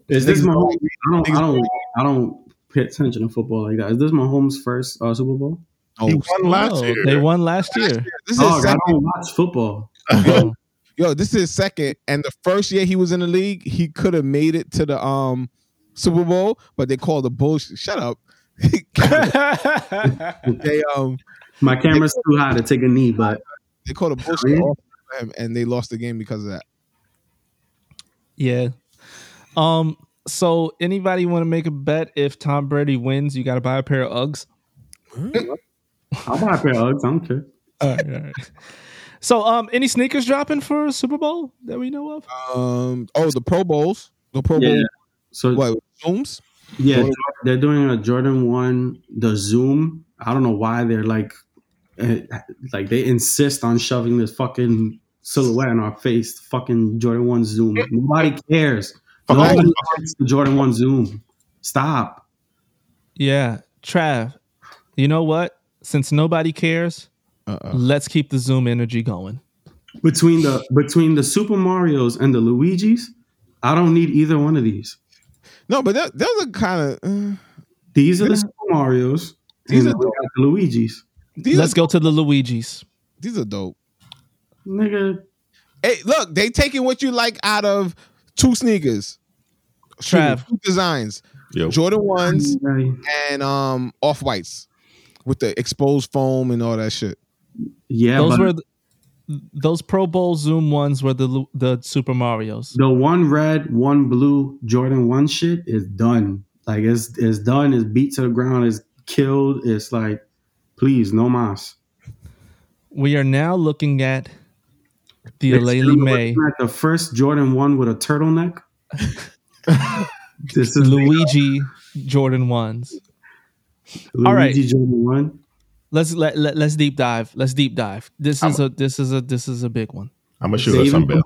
Is this Niggas Mahomes? I don't, I don't, I don't pay attention to football like that. Is this Mahomes' first uh, Super Bowl? Oh, He won last year. They won last year. this is Oh, I second. don't watch football. Yo, Yo, this is his second, and the first year he was in the league, he could have made it to the um Super Bowl, but they called the bullshit. Shut up. they um My camera's too high to take a knee, but they called a bullshit off for him, and they lost the game because of that. Yeah. Um. So, anybody want to make a bet if Tom Brady wins? You got to buy a pair of Uggs. I'll buy a pair of Uggs. I don't care. All right, all right. So, um, any sneakers dropping for Super Bowl that we know of? Um. Oh, the Pro Bowls, the Pro Yeah. Bowl. So What Zooms? Yeah, Jordan- they're doing a Jordan One, the Zoom. I don't know why they're like, eh, like they insist on shoving this fucking silhouette in our face. Fucking Jordan One Zoom. Nobody cares. Fuck Nobody all. likes the Jordan One Zoom. Stop. Yeah, Trav. You know what? Since nobody cares, Uh-uh. let's keep the Zoom energy going. Between the between the Super Mario's and the Luigi's, I don't need either one of these. No, but that, those are kind of. Uh, These are the Super Mario's. These are we the Luigi's. these Let's are, go to the Luigi's. These are dope. Nigga, Hey, look, they taking what you like out of two sneakers. Trav. two designs. Yo, Jordan ones and um off whites with the exposed foam and all that shit. yeah, those were the, those Pro Bowl Zoom ones were the the Super Mario's. the one red, one blue Jordan one shit is done. Like it's it's done. It's beat to the ground. It's killed. It's like, please, no mas. We are now looking at the Aleali May at the first Jordan one with a turtleneck. this is Luigi Jordan ones. Luigi all right. Jordan one. Let's let, let let's deep dive. Let's deep dive. This is a this is a this is a big one. I'm gonna They shoot us some even, bill.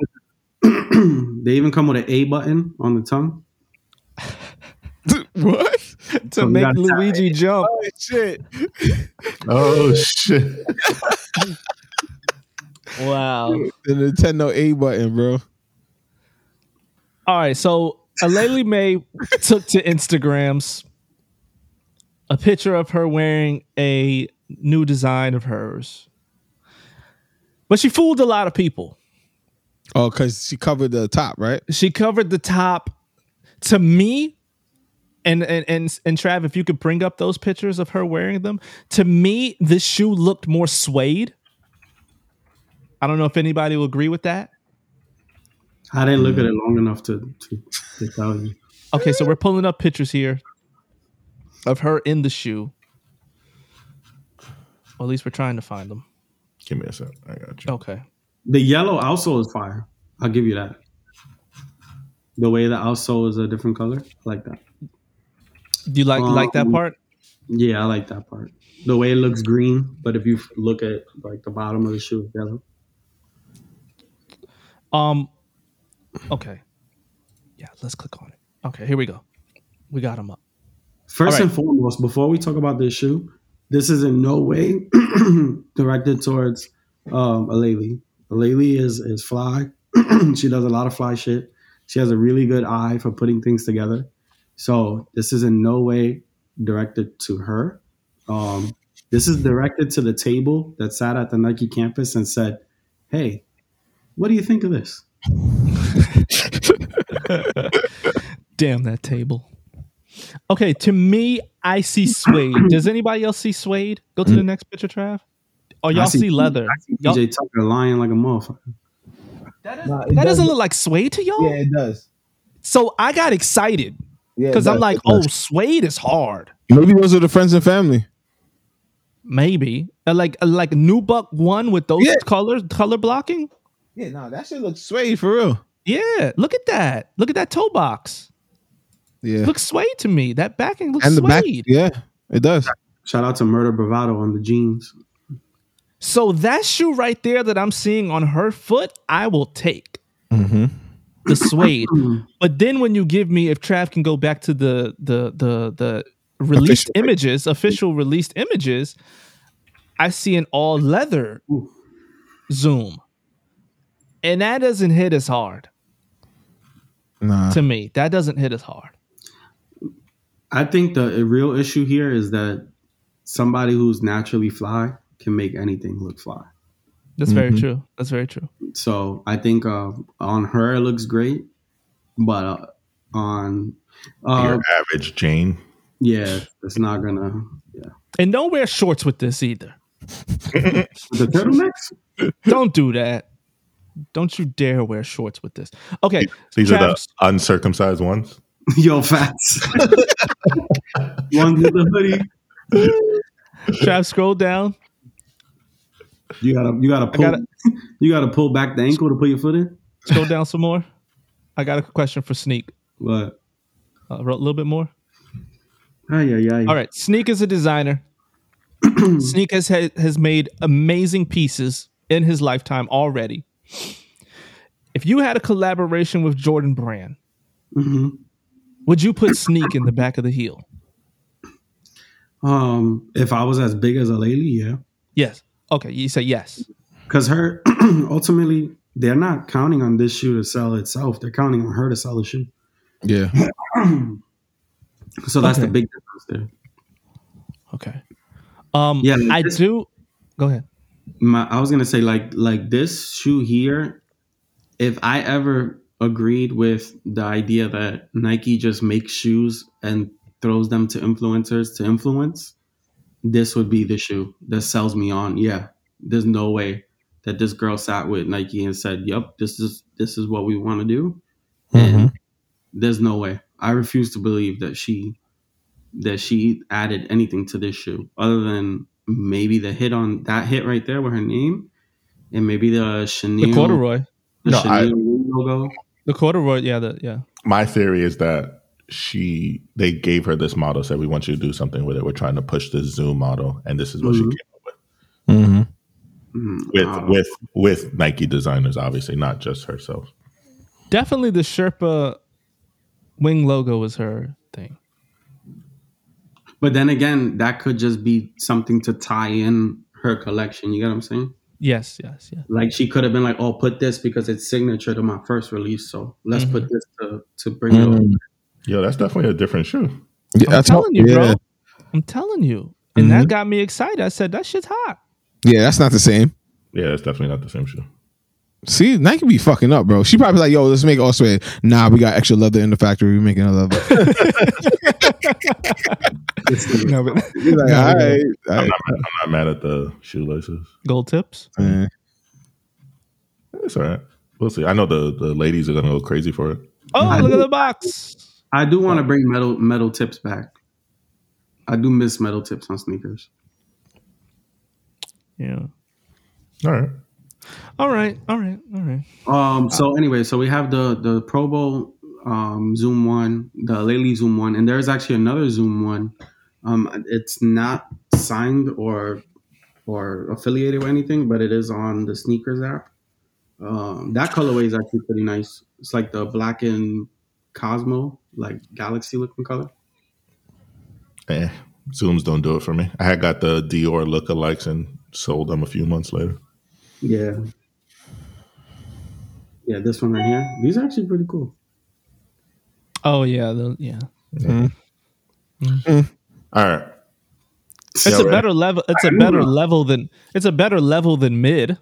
come with, they even come with an A button on the tongue. what? to oh, So make gotta Luigi jump. Oh shit. Oh shit! Wow. The Nintendo A button, bro. All right, so Aleali May took to Instagrams a picture of her wearing a new design of hers. But she fooled a lot of people. Oh, because she covered the top, right? She covered the top to me and and and and Trav, if you could bring up those pictures of her wearing them, to me, this shoe looked more suede. I don't know if anybody will agree with that. I didn't look at it long enough to to, to tell you. Okay, so we're pulling up pictures here of her in the shoe. Or at least we're trying to find them. Give me a sec. I got you. Okay. The yellow outsole is fire. I'll give you that. The way the outsole is a different color, I like that. Do you like like that Um, part? Yeah, I like that part. The way it looks green, but if you look at like the bottom of the shoe, it's yellow. Um okay. Yeah, let's click on it. Okay, here we go. We got them up. First All right. and foremost, before we talk about this shoe, this is in no way directed towards um, Aleali. Aleali is is fly. she does a lot of fly shit. She has a really good eye for putting things together. So this is in no way directed to her. Um, this is directed to the table that sat at the Nike campus and said, "Hey, what do you think of this?" Damn that table. Okay, to me, I see suede. Does anybody else see suede? Go to the next picture, Trav. Oh, y'all I see, leather. I see DJ Tucker lying like a motherfucker. that Nah, that doesn't does- look like suede to y'all. Yeah, it does. So I got excited Yeah, because I'm like, oh, suede is hard. maybe those are the friends and family. Maybe Uh, like uh, like new buck one with those Yeah. colors color blocking. Yeah, no, that shit looks suede for real. Yeah, look at that. Look at that toe box. Yeah, Looks suede to me. That backing looks and the back. suede. Yeah, it does. Shout out to Murder Bravado on the jeans. So that shoe right there that I'm seeing on her foot, I will take Mm-hmm. the suede. but then when you give me, if Trav can go back to the the the the released Official. images, official released images, I see an all leather Ooh. zoom, and that doesn't hit as hard Nah, to me. That doesn't hit as hard. I think the real issue here is that somebody who's naturally fly can make anything look fly. That's very Mhm. true. That's very true. So I think uh, on her it looks great, but uh, on uh, Your average Jane. yeah, it's not gonna. Yeah, And don't wear shorts with this either. the turtlenecks. Don't do that. Don't you dare wear shorts with this. Okay, These are the uncircumcised ones. Yo, fats. One with the hoodie. Trav, scroll down. You gotta, you gotta pull, gotta- you gotta pull back the ankle to put your foot in. Scroll down some more. I got a question for Sneak. What? Uh, a little bit more. Ay, ay, ay. All right, Sneak is a designer. Sneak has has made amazing pieces in his lifetime already. If you had a collaboration with Jordan Brand, hmm would you put Sneak in the back of the heel? Um, if I was as big as a lady, yeah, Yes. Okay, you say yes. because her ultimately they're not counting on this shoe to sell itself. They're counting on her to sell the shoe. Yeah. So that's the big difference there. Okay. Um, Yeah, I this- do. Go ahead. my I was gonna say like like this shoe here, if I ever agreed with the idea that Nike just makes shoes and throws them to influencers to influence, this would be the shoe that sells me on. Yeah. There's no way that this girl sat with Nike and said, Yep, this is this is what we want to do. And mm-hmm. there's no way. I refuse to believe that she that she added anything to this shoe other than maybe the hit on that hit right there with her name and maybe the Chanel The corduroy. the No, I- Chanel logo. The corduroy. Yeah. The yeah. My theory is that she they gave her this model, said we want you to do something with it. We're trying to push this Zoom model, and this is what Mhm. she came up with. Mm-hmm. Mm, With with with Nike designers, obviously, not just herself. Definitely the Sherpa wing logo was her thing. but then again, that could just be something to tie in her collection. You get what I'm saying? Yes. Yes. Yes. Like she could have been like, "Oh, put this because it's signature to my first release, so let's put mm-hmm. this to to bring it over." Mm. Yo, that's definitely a different shoe. Yeah, I'm that's telling you, yeah. bro. I'm telling you. And that mm-hmm. got me excited. I said, that shit's hot. Yeah, that's not the same. Yeah, it's definitely not the same shoe. See, Nike be fucking up, bro. She probably like, yo, let's make it all suede. Nah, we got extra leather in the factory. We making a leather. No, but You're like, all right, all I'm not, mad, I'm not mad at the shoelaces. gold tips. Eh. It's all right. We'll see. I know the, the ladies are gonna go crazy for it. Oh, I look at the box. I do want to bring metal metal tips back. I do miss metal tips on sneakers. Yeah. All right. All right. All right. All right. Um. So anyway, so we have the the Pro Bowl um, Zoom one, the Lely Zoom one, and there's actually another Zoom one. Um, it's not signed or or affiliated with anything, but it is on the sneakers app. Um, that colorway is actually pretty nice. It's like the black and Cosmo, like galaxy looking color. Eh, Zooms don't do it for me. I had got the Dior lookalikes and sold them a few months later. Yeah. Yeah, this one right here. These are actually pretty cool. Oh yeah. The, yeah. Mm-hmm. Mm-hmm. Mm-hmm. All right. It's Yeah, a right. better level. It's a better level than. It's a better level than mid.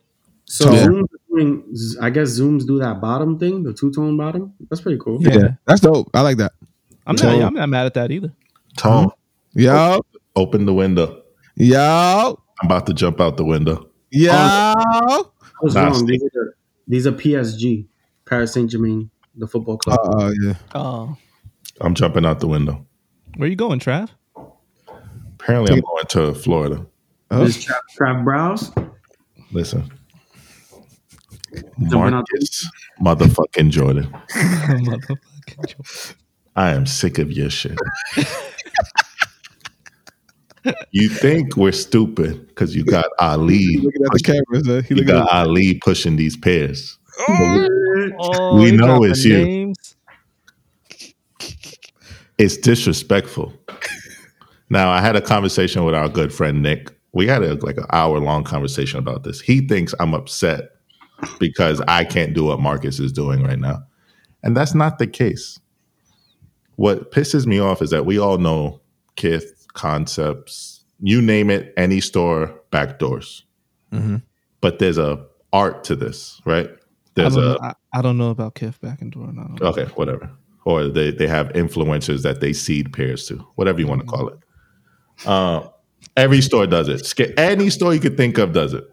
So Yeah. Doing, I guess Zooms do that bottom thing, the two tone bottom. That's pretty cool. Yeah. Yeah, that's dope. I like that. I'm not. I'm not mad at that either. Tone, Yo, open the window. yo, I'm about to jump out the window. Yo. I was Nah, wrong. These are, these are PSG, Paris Saint Germain, the football club. Oh yeah. Oh, I'm jumping out the window. where are you going, Trav? Apparently, I'm going to Florida. Oh. This Trav, Trav Browse. Listen, Marcus, motherfucking Jordan. Motherfucking joke. I am sick of your shit. you think we're stupid because you got Ali. Looking at the cameras, he You looking got at Ali pushing these pairs. Oh, oh We know dropping it's you. names? It's disrespectful. Now, I had a conversation with our good friend Nick. We had a, like an hour long conversation about this. He thinks I'm upset because I can't do what Marcus is doing right now. And that's not the case. What pisses me off is that we all know Kith, concepts, you name it, any store, back doors. Mhm. but there's a art to this, right? There's don't, know, I, I don't know about Kith back and door. I don't know. okay, whatever. Or they, they have influencers that they seed pairs to, whatever you want to call it. Uh, every store does it. Any store you could think of does it.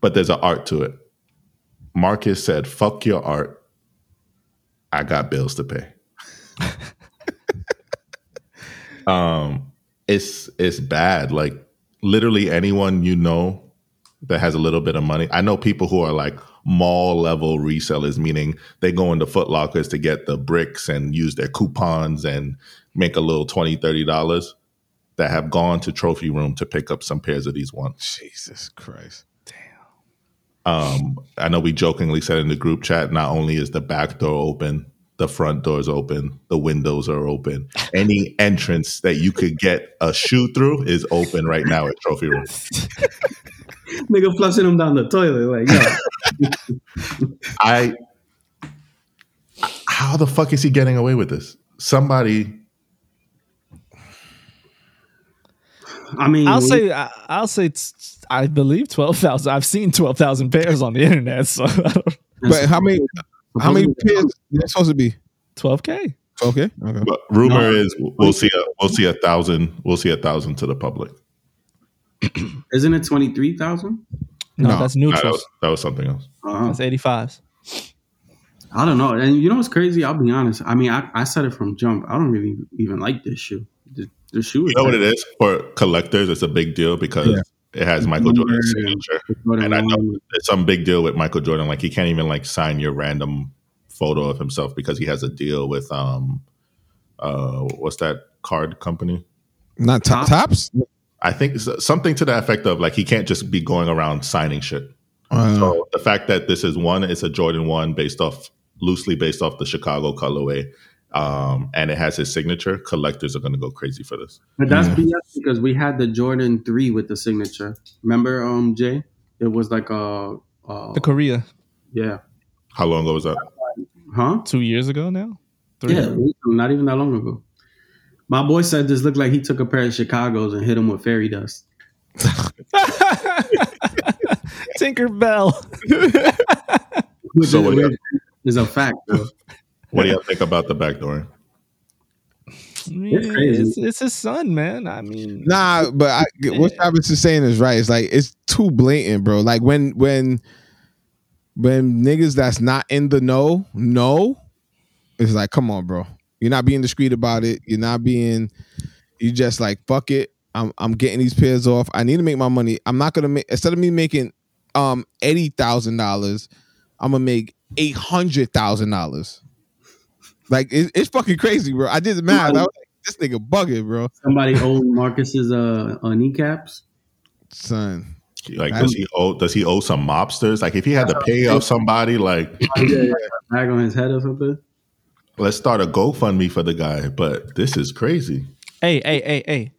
But there's an art to it. Marcus said, fuck your art. I got bills to pay. um, it's it's bad. Like literally anyone you know that has a little bit of money. I know people who are like mall level resellers, meaning they go into Foot Lockers to get the bricks and use their coupons and make a little 20 $30 that have gone to Trophy Room to pick up some pairs of these ones. Jesus Christ. Damn. Um, I know we jokingly said in the group chat, not only is the back door open, the front door's open, the windows are open. Any entrance that you could get a shoe through is open right now at Trophy Room. Nigga flushing him down the toilet. Like, yo. I how the fuck is he getting away with this? Somebody I mean, I'll we- say I, I'll say it's, I believe twelve thousand. I've seen twelve thousand pairs on the internet, so But how many how many pairs they're supposed to be? twelve k. Okay. Okay. but rumor No. is we'll see a we'll see a thousand we'll see a thousand to the public. Isn't it twenty three thousand? No, No. that's Nah, that, neutral. was, that was something else. Uh-huh. That's eighty fives. I don't know. And you know what's crazy? I'll be honest. I mean, I, I said it from jump. I don't really even like this shoe. The, the shoe is You know what it is for collectors? It's a big deal because Yeah. It has Michael Jordan's Yeah. signature, Jordan and I know it's some big deal with Michael Jordan. Like he can't even like sign your random photo of himself because he has a deal with um uh what's that card company? Not top, Topps? I think something to the effect of like he can't just be going around signing shit. Uh, So the fact that this is one, it's a Jordan one based off loosely based off the Chicago colorway, um, and it has his signature. Collectors are going to go crazy for this. But that's BS because we had the Jordan three with the signature. Remember, um, Jay? It was like a, uh, The Korea yeah, How long ago was that? huh? two years ago now. Three. Yeah, not even that long ago. My boy said this looked like he took a pair of Chicago's and hit him with fairy dust. Tinker Bell. So is, what do you- which is a fact, though. What do you think about the back door? It's. It's, it's his son, man. I mean, Nah, but I, what Travis is saying is right. It's like it's too blatant, bro. Like when when when niggas that's not in the know know, it's like, come on, bro. You're not being discreet about it. You're not being. You just like fuck it. I'm I'm getting these pairs off. I need to make my money. I'm not gonna make instead of me making um eighty thousand dollars, I'm gonna make eight hundred thousand dollars. Like it, it's fucking crazy, bro. I did the math. I was like, this nigga bugging, bro. Somebody owed Marcus's uh, uh, kneecaps. Son. Like, does he owe does he owe some mobsters? Like, if he had to pay off somebody, like, Bag on his head or something. let's start a GoFundMe for the guy. But this is crazy. hey, hey, hey, hey.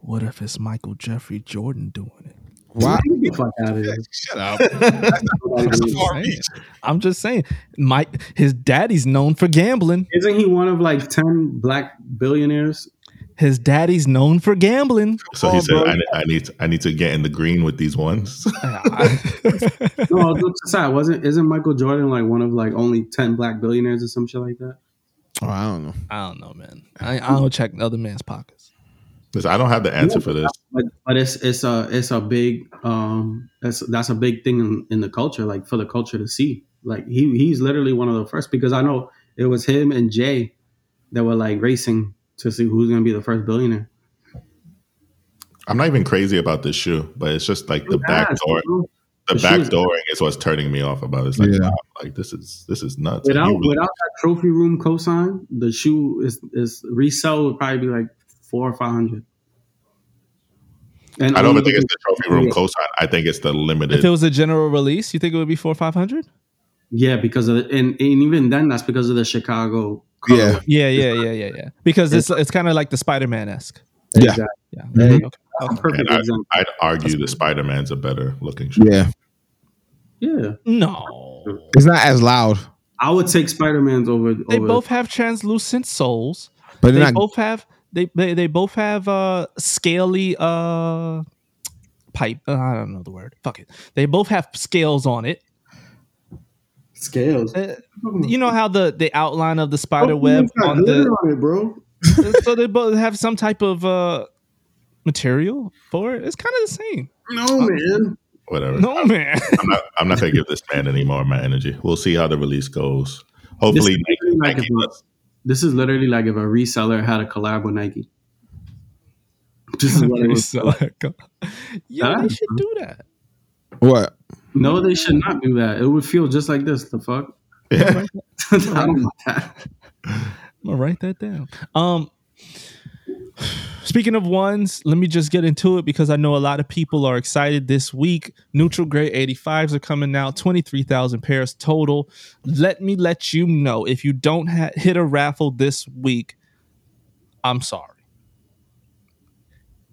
What if it's Michael Jeffrey Jordan doing it? Why? Fuck out of here. Shut up. That's a far Saying. reach. I'm just saying, Mike, his daddy's known for gambling. Isn't he one of like 10 black billionaires? His daddy's known for gambling. So he said. I, I need to, I need to get in the green with these ones. No, jokes aside, wasn't isn't Michael Jordan like one of like only 10 black billionaires or some shit like that? Oh, I don't know. I don't know, man. I, I don't check other man's pockets. Listen, I don't have the answer for this. But but it's it's a it's a big um that's that's a big thing in, in the culture, like for the culture to see. Like he he's literally one of the first because I know it was him and Jay that were like racing to see who's gonna be the first billionaire. I'm not even crazy about this shoe, but it's just like the back door. The The back shoes- dooring is what's turning me off about it. It's like, Yeah. wow, like this is this is nuts. Without really- without that trophy room cosign, the shoe is is resell would probably be like four or five hundred. And I don't even think it's the trophy room Yeah. cosign. I think it's the limited. If it was a general release, you think it would be four or five hundred? yeah, because of the, and, and even then that's because of the Chicago. Yeah. Yeah, yeah, yeah, yeah, yeah. Because it's it's kind of like the Spider Man esque. Yeah. Exactly. Yeah. There you. Okay. Okay. perfect and I, example. I'd argue the Spider Man's a better looking shoe. Yeah. Yeah, No, It's not as loud, I would take Spider Man's over. they over both have translucent soles. but They not. both have they, they they both have uh scaly uh pipe. Uh, I don't know the word. Fuck it. They both have scales on it. Scales. Uh, you know how the the outline of the spider web on the on it, bro. so they both have some type of uh material for it. It's kind of the same. No, man. Whatever. No man. I'm not. I'm not gonna give this man any more of my energy. We'll see how the release goes. Hopefully, is literally like Nike if a- does- This is literally like if a reseller had a collab with Nike. This is what it was. So, yeah, Huh? they should do that. What? No, they should not do that. It would feel just like this. The fuck? I don't want that. I'm gonna write that down. Um, speaking of ones, let me just get into it because I know a lot of people are excited this week. Neutral Gray 85s are coming out, 23,000 pairs total. Let me let you know if you don't ha- hit a raffle this week, I'm sorry.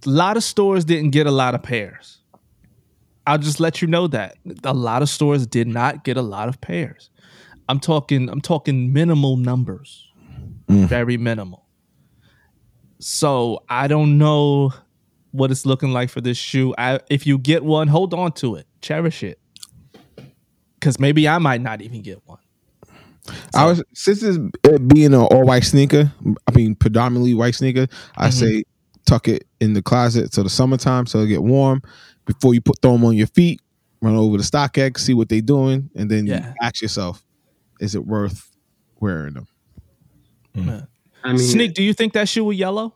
A lot of stores didn't get a lot of pairs. I'll just let you know that a lot of stores did not get a lot of pairs. I'm talking I'm talking minimal numbers. Mm. Very minimal. So I don't know what it's looking like for this shoe. I if you get one, hold on to it. Cherish it. Cause maybe I might not even get one. I was since it's it being an all white sneaker. I mean, predominantly white sneaker. I Mm-hmm. say tuck it in the closet till the summertime, so it get warm. Before you put throw them on your feet, run over to StockX, see what they're doing, and then Yeah. you ask yourself, is it worth wearing them? I mean, Sneak, do you think that shoe will yellow?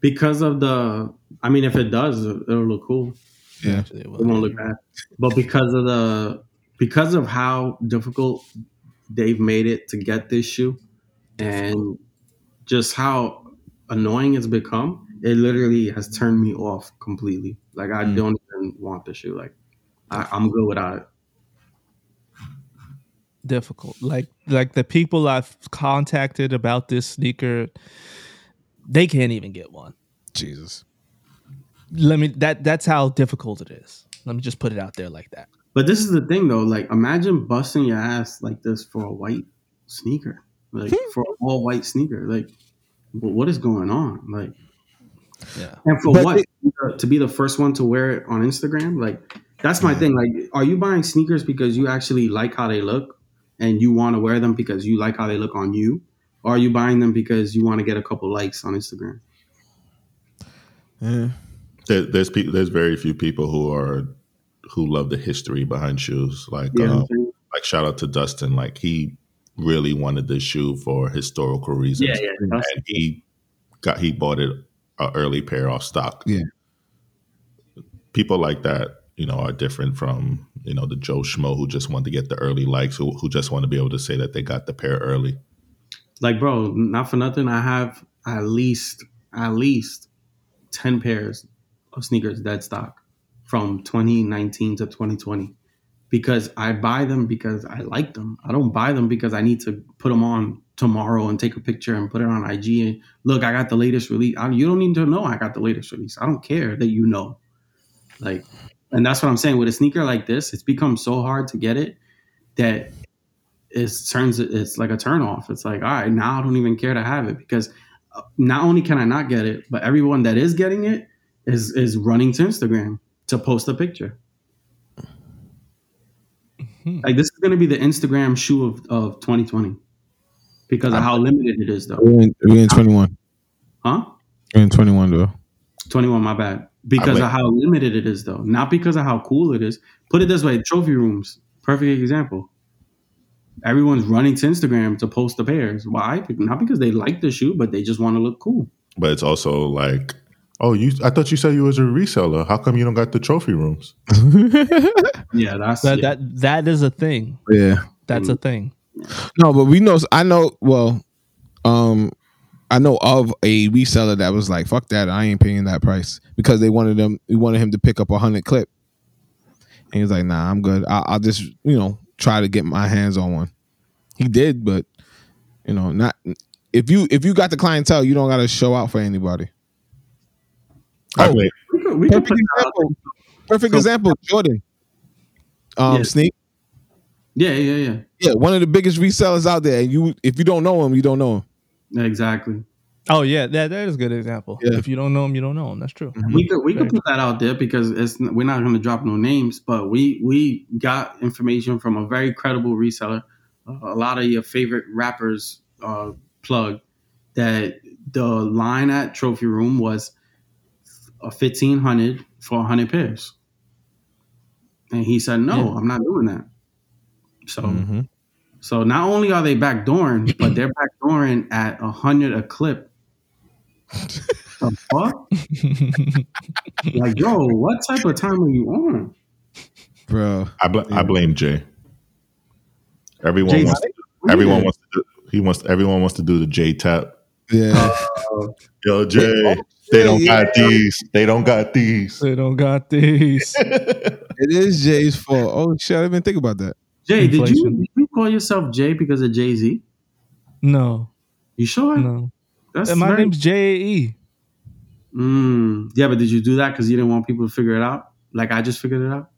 because of the. I mean, if it does, it'll look cool. Yeah, it It will. won't look bad. But because of the because of how difficult they've made it to get this shoe, and just how annoying it's become, it literally has turned me off completely. Like I mm. don't even want the shoe. Like I, I'm good without it. Difficult. Like like the people I've contacted about this sneaker, they can't even get one. Jesus. Let me that that's how difficult it is. Let me just put it out there like that. But this is the thing though. Like imagine busting your ass like this for a white sneaker, like hmm. for an all white sneaker. Like, wh- what is going on? Like. Yeah. And for But what? to be the first one to wear it on Instagram? Like, that's my thing. Like, are you buying sneakers because you actually like how they look and you want to wear them because you like how they look on you? Or are you buying them because you want to get a couple likes on Instagram? Yeah. there, there's people. There's very few people who are who love the history behind shoes. Like, You know um, what I'm saying? like shout out to Dustin. Like he really wanted this shoe for historical reasons. That's- and he got he bought it an early pair off stock. Yeah. People like that, you know, are different from you know the Joe Schmo who just want to get the early likes, who who just want to be able to say that they got the pair early. Like, bro, not for nothing. I have at least, at least 10 pairs of sneakers dead stock from 2019 to 2020 because I buy them because I like them. I don't buy them because I need to put them on tomorrow and take a picture and put it on IG and look, I got the latest release. I, you don't need to know I got the latest release. I don't care that you know. Like, and that's what I'm saying with a sneaker like this, it's become so hard to get it that it turns it's like a turn off. It's like, all right, now I don't even care to have it because uh, not only can I not get it, but everyone that is getting it is is running to Instagram to post a picture. Like this is going to be the Instagram shoe of, of 2020 because of how limited it is, though. We're in, we're in 21. Huh? We're in 21, though. 21, my bad. Because of how limited it is, though. Not because of how cool it is. Put it this way trophy rooms, perfect example. Everyone's running to Instagram to post the pairs. Why? Not because they like the shoe, but they just want to look cool. But it's also like, oh, you I thought you said you was a reseller. How come you don't got the trophy rooms? Yeah, that's That yeah. that that is a thing. Yeah. That's a thing. No, but we know. I know. Well, um, I know of a reseller that was like, "Fuck that! I ain't paying that price," because they wanted them. We wanted him to pick up a hundred clip, and he was like, "Nah, I'm good. I, I'll just you know try to get my hands on one." He did, but you know, not if you if you got the clientele, you don't got to show out for anybody. Oh, wait, we could, we Perfect put that out example. Perfect So- example. Jordan, um, Yeah. Sneak. Yeah, yeah, yeah. Yeah, one of the biggest resellers out there. And you, if you don't know him, you don't know him. Exactly. Oh yeah, that that is a good example. Yeah. If you don't know him, you don't know him. That's true. We could we could put that out there because it's we're not going to drop no names, but we we got information from a very credible reseller. A lot of your favorite rappers uh, plug that the line at Trophy Room was a fifteen hundred for hundred pairs, and he said, "No, Yeah. I'm not doing that." So Mhm. So not only are they backdooring, but they're backdooring at a hundred a clip. the fuck? like, yo, what type of time are you on? bro. I, bl- I blame Jay. Everyone Jay- wants. To, everyone wants to. Do, he wants. Everyone wants to do the J tap. Yeah, oh, Yo, oh. Jay. They don't got these. They don't got these. They don't got these. it is Jay's fault. Oh shit, I didn't even think about that. Jay, did you, Inflation. did you call yourself Jay because of Jay Z? no, You sure? no. That's And my very- name's J A E. Mm, yeah, but did you do that because you didn't want people to figure it out? Like I just figured it out.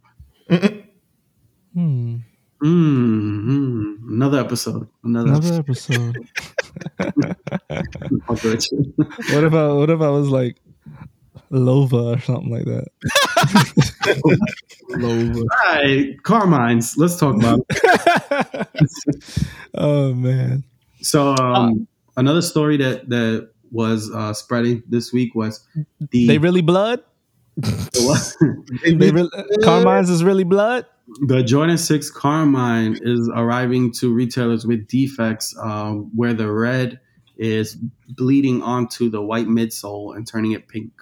Hmm. Mm, mm, another episode. Another, Another episode. episode. what if I what if I was like Lova or something like that? Lover. All right, Carmine's. Let's talk about it. oh man. So, um, another story that that was uh, spreading this week was the They really blood? what? They really, Carmine's is really blood? the Jordan Six Carmine is arriving to retailers with defects um, where the red is bleeding onto the white midsole and turning it pink.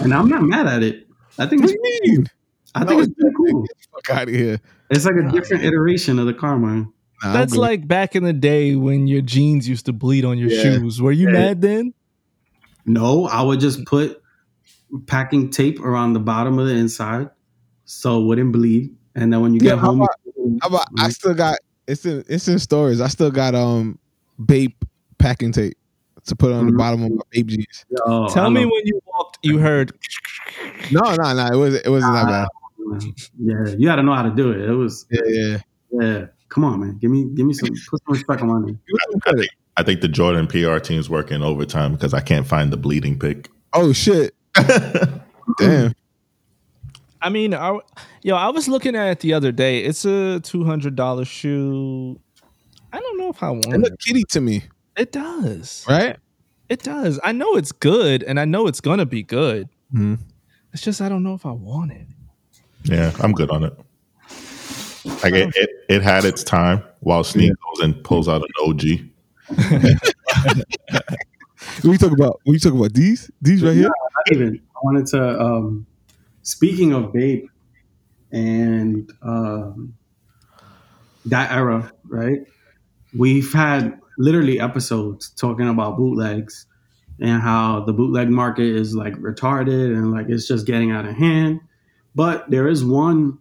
And I'm not mad at it. I think What it's, do you mean? I think it's pretty cool. Fuck out of here. It's like a different iteration of the Carmine. Nah, That's like back in the day when your jeans used to bleed on your Yeah. shoes. Were you Yeah. mad then? No, I would just put packing tape around the bottom of the inside so it wouldn't bleed. And then when you Yeah, get how home, about- How about I still got it's in it's in stores. I still got um Bape packing tape to put on the Mhm. bottom of my Bape jeans. Yo, Tell I me when you walked, you heard. No, no, no. It was it wasn't that bad. Yeah, you got to know how to do it. It was Yeah, yeah. yeah. Come on, man. Give me give me some put some respect on my me some credit. I think the Jordan PR team's working overtime because I can't find the bleeding pick. Oh shit. Damn. I mean, I, yo, I was looking at it the other day. It's a two hundred dollar shoe. I don't know if I want It it. looked kitty to me, It does. right? It does. I know it's good, and I know it's gonna be good. Mhm. It's just I don't know if I want it. Yeah, I'm good on it. Like it, it, it had its time while Sneak goes and pulls out an OG. What you talk about? What you talk about? These? These right here? Not even. I wanted to. Um, speaking of Bape and um, that era, right? We've had literally episodes talking about bootlegs and how the bootleg market is like retarded and like it's just getting out of hand. But there is one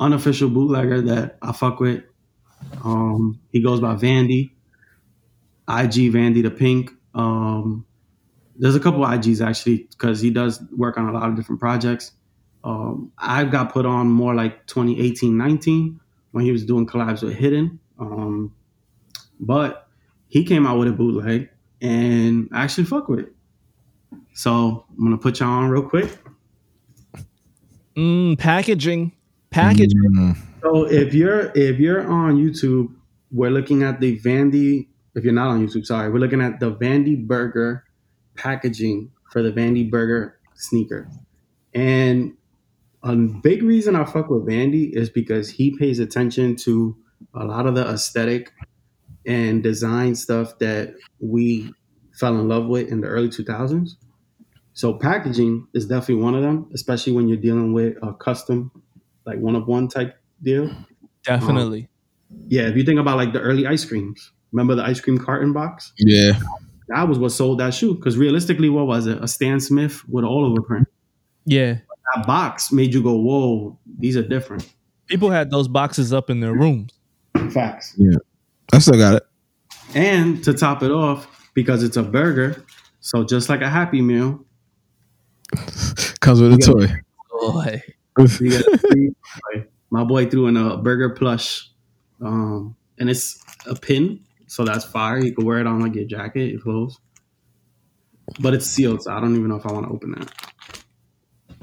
unofficial bootlegger that I fuck with. Um, he goes by Vandy, IG Vandy the Pink. Um, there's a couple IGs actually because he does work on a lot of different projects. Um, I got put on more like 2018, 19 when he was doing collabs with Hidden. Um, but he came out with a bootleg and I actually fuck with it. So I'm gonna put y'all on real quick. Mm, packaging, packaging. Mm. So if you're if you're on YouTube, we're looking at the Vandy. If you're not on YouTube, sorry, we're looking at the Vandy Burger packaging for the Vandy Burger sneaker. And a big reason I fuck with Vandy is because he pays attention to a lot of the aesthetic and design stuff that we fell in love with in the early 2000s. So packaging is definitely one of them, especially when you're dealing with a custom, like one of one type deal. Definitely. Um, yeah, if you think about like the early ice creams, remember the ice cream carton box? Yeah. That was what sold that shoe. Because realistically, what was it? A Stan Smith with all over print. yeah. That box made you go, "Whoa, these are different." People had those boxes up in their rooms. Facts. I still got it. And to top it off, because it's a burger, so just like a Happy Meal, Comes with a toy. Boy. a my boy threw in a burger plush, um, and it's a pin. so that's fire. You can wear it on like your jacket, your clothes. But it's sealed, so I don't even know if I want to open that.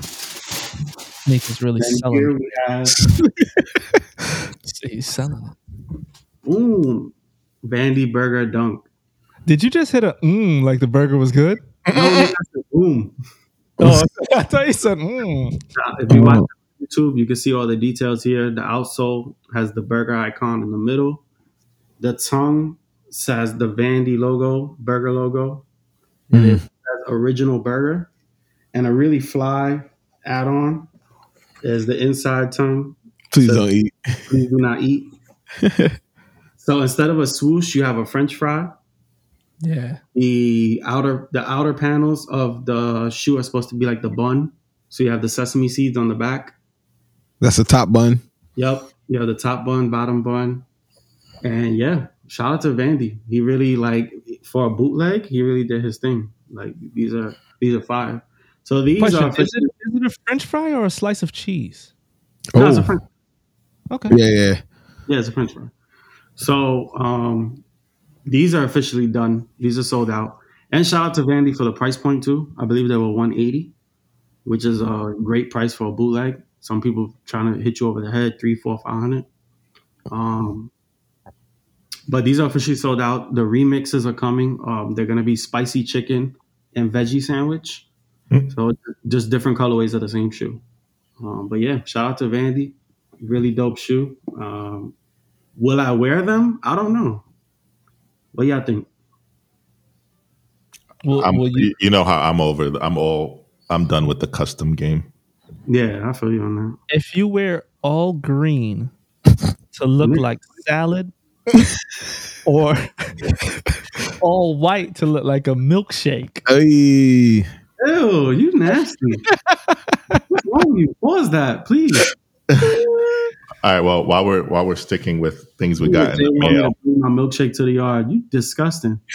Snake is really Then selling. here we have He's selling it. Ooh, Vandy Burger Dunk. Did you just hit a mm like the burger was good? No, that's the boom. Oh, I thought you said mm. Uh, If you watch YouTube, you can see all the details here. The outsole has the burger icon in the middle. The tongue says the Vandy logo, burger logo. And it says original burger. And a really fly add on is the inside tongue. Please So- don't eat. Please do not eat. so instead of a swoosh, you have a French fry. Yeah. The outer the outer panels of the shoe are supposed to be like the bun. So you have the sesame seeds on the back. That's the top bun. Yep. You have the top bun, bottom bun. And yeah, shout out to Vandy. He really like for a bootleg, he really did his thing. Like these are these are fire. So these Question: are is it, is it a French fry or a slice of cheese? Oh. no, it's a Oh. French, Okay. Yeah, yeah. yeah, it's a French fry. So um these are officially done. These are sold out. And shout out to Vandy for the price point too. I believe they were 180, which is a great price for a bootleg. Some people trying to hit you over the head, three, four, five hundred. Um, but these are officially sold out. The remixes are coming. Um, they're gonna be spicy chicken and veggie sandwich. So just different colorways of the same shoe. Um, but yeah, shout out to Vandy. Really dope shoe. Um, will I wear them? I don't know. What y'all think? Will, I'm, will you? you, you know how I'm over. I'm all. I'm done with the custom game. Yeah, I feel you on that. If you wear all green to look like salad, or all white to look like a milkshake, Hey. Ew, you nasty. What's wrong with you? Pause that, please. All right. Well, while we're while we're sticking with things we got in They the want me mail, to bring my milkshake to the yard. You disgusting.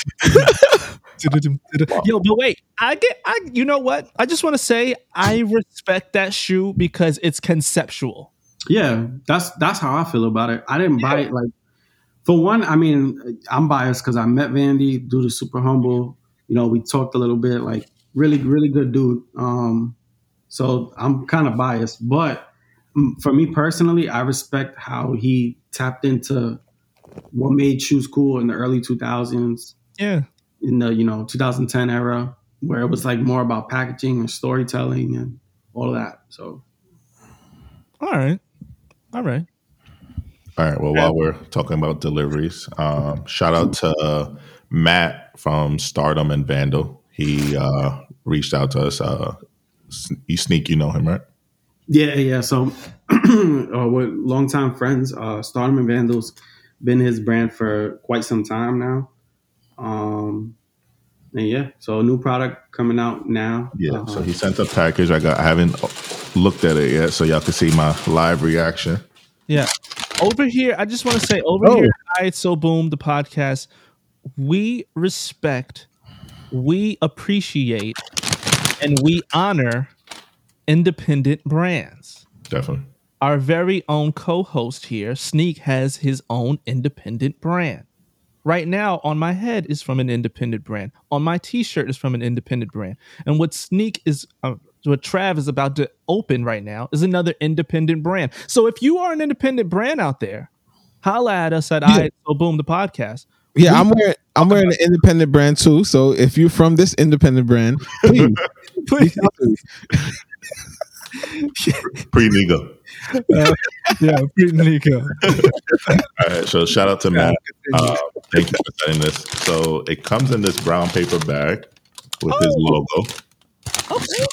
Yo, but wait, I get, I, you know what? I just want to say I respect that shoe because it's conceptual. Yeah, that's that's how I feel about it. I didn't buy it like for one. I mean, I'm biased because I met Vandy, dude is super humble. You know, we talked a little bit, like really, really good dude. Um, so I'm kind of biased, but for me personally, I respect how he tapped into what made shoes cool in the early 2000s. Yeah. in the you know 2010 era where it was like more about packaging and storytelling and all that so All right. All right. all right. Well, while we're talking about deliveries, um, shout out to uh, Matt from Stardom and Vandal. He uh, reached out to us. Uh, you sneak, you know him, right? Yeah yeah so uh, we're longtime friends uh stardom and vandals been his brand for quite some time now um and yeah so a new product coming out now Yeah. Uh, so he sent a package. I got. I haven't looked at it yet, so y'all can see my live reaction. Yeah. Over here, I just want to say over Oh. here, I It's So Boom, the podcast, we respect, we appreciate, and we honor independent brands. Definitely. Our very own co host here, Sneak, has his own independent brand. Right now, on my head is from an independent brand. On my t shirt is from an independent brand. And what Sneak is, uh, what Trav is about to open right now is another independent brand. So if you are an independent brand out there, holla at us at I So Boom, the podcast. Yeah, I'm wearing I'm wearing an independent brand too. So if you're from this independent brand, please Please. Pre Nigo. yeah, pretty Nico. All right. So shout out to Matt. Uh, thank you for sending this. So it comes in this brown paper bag with his logo. Okay.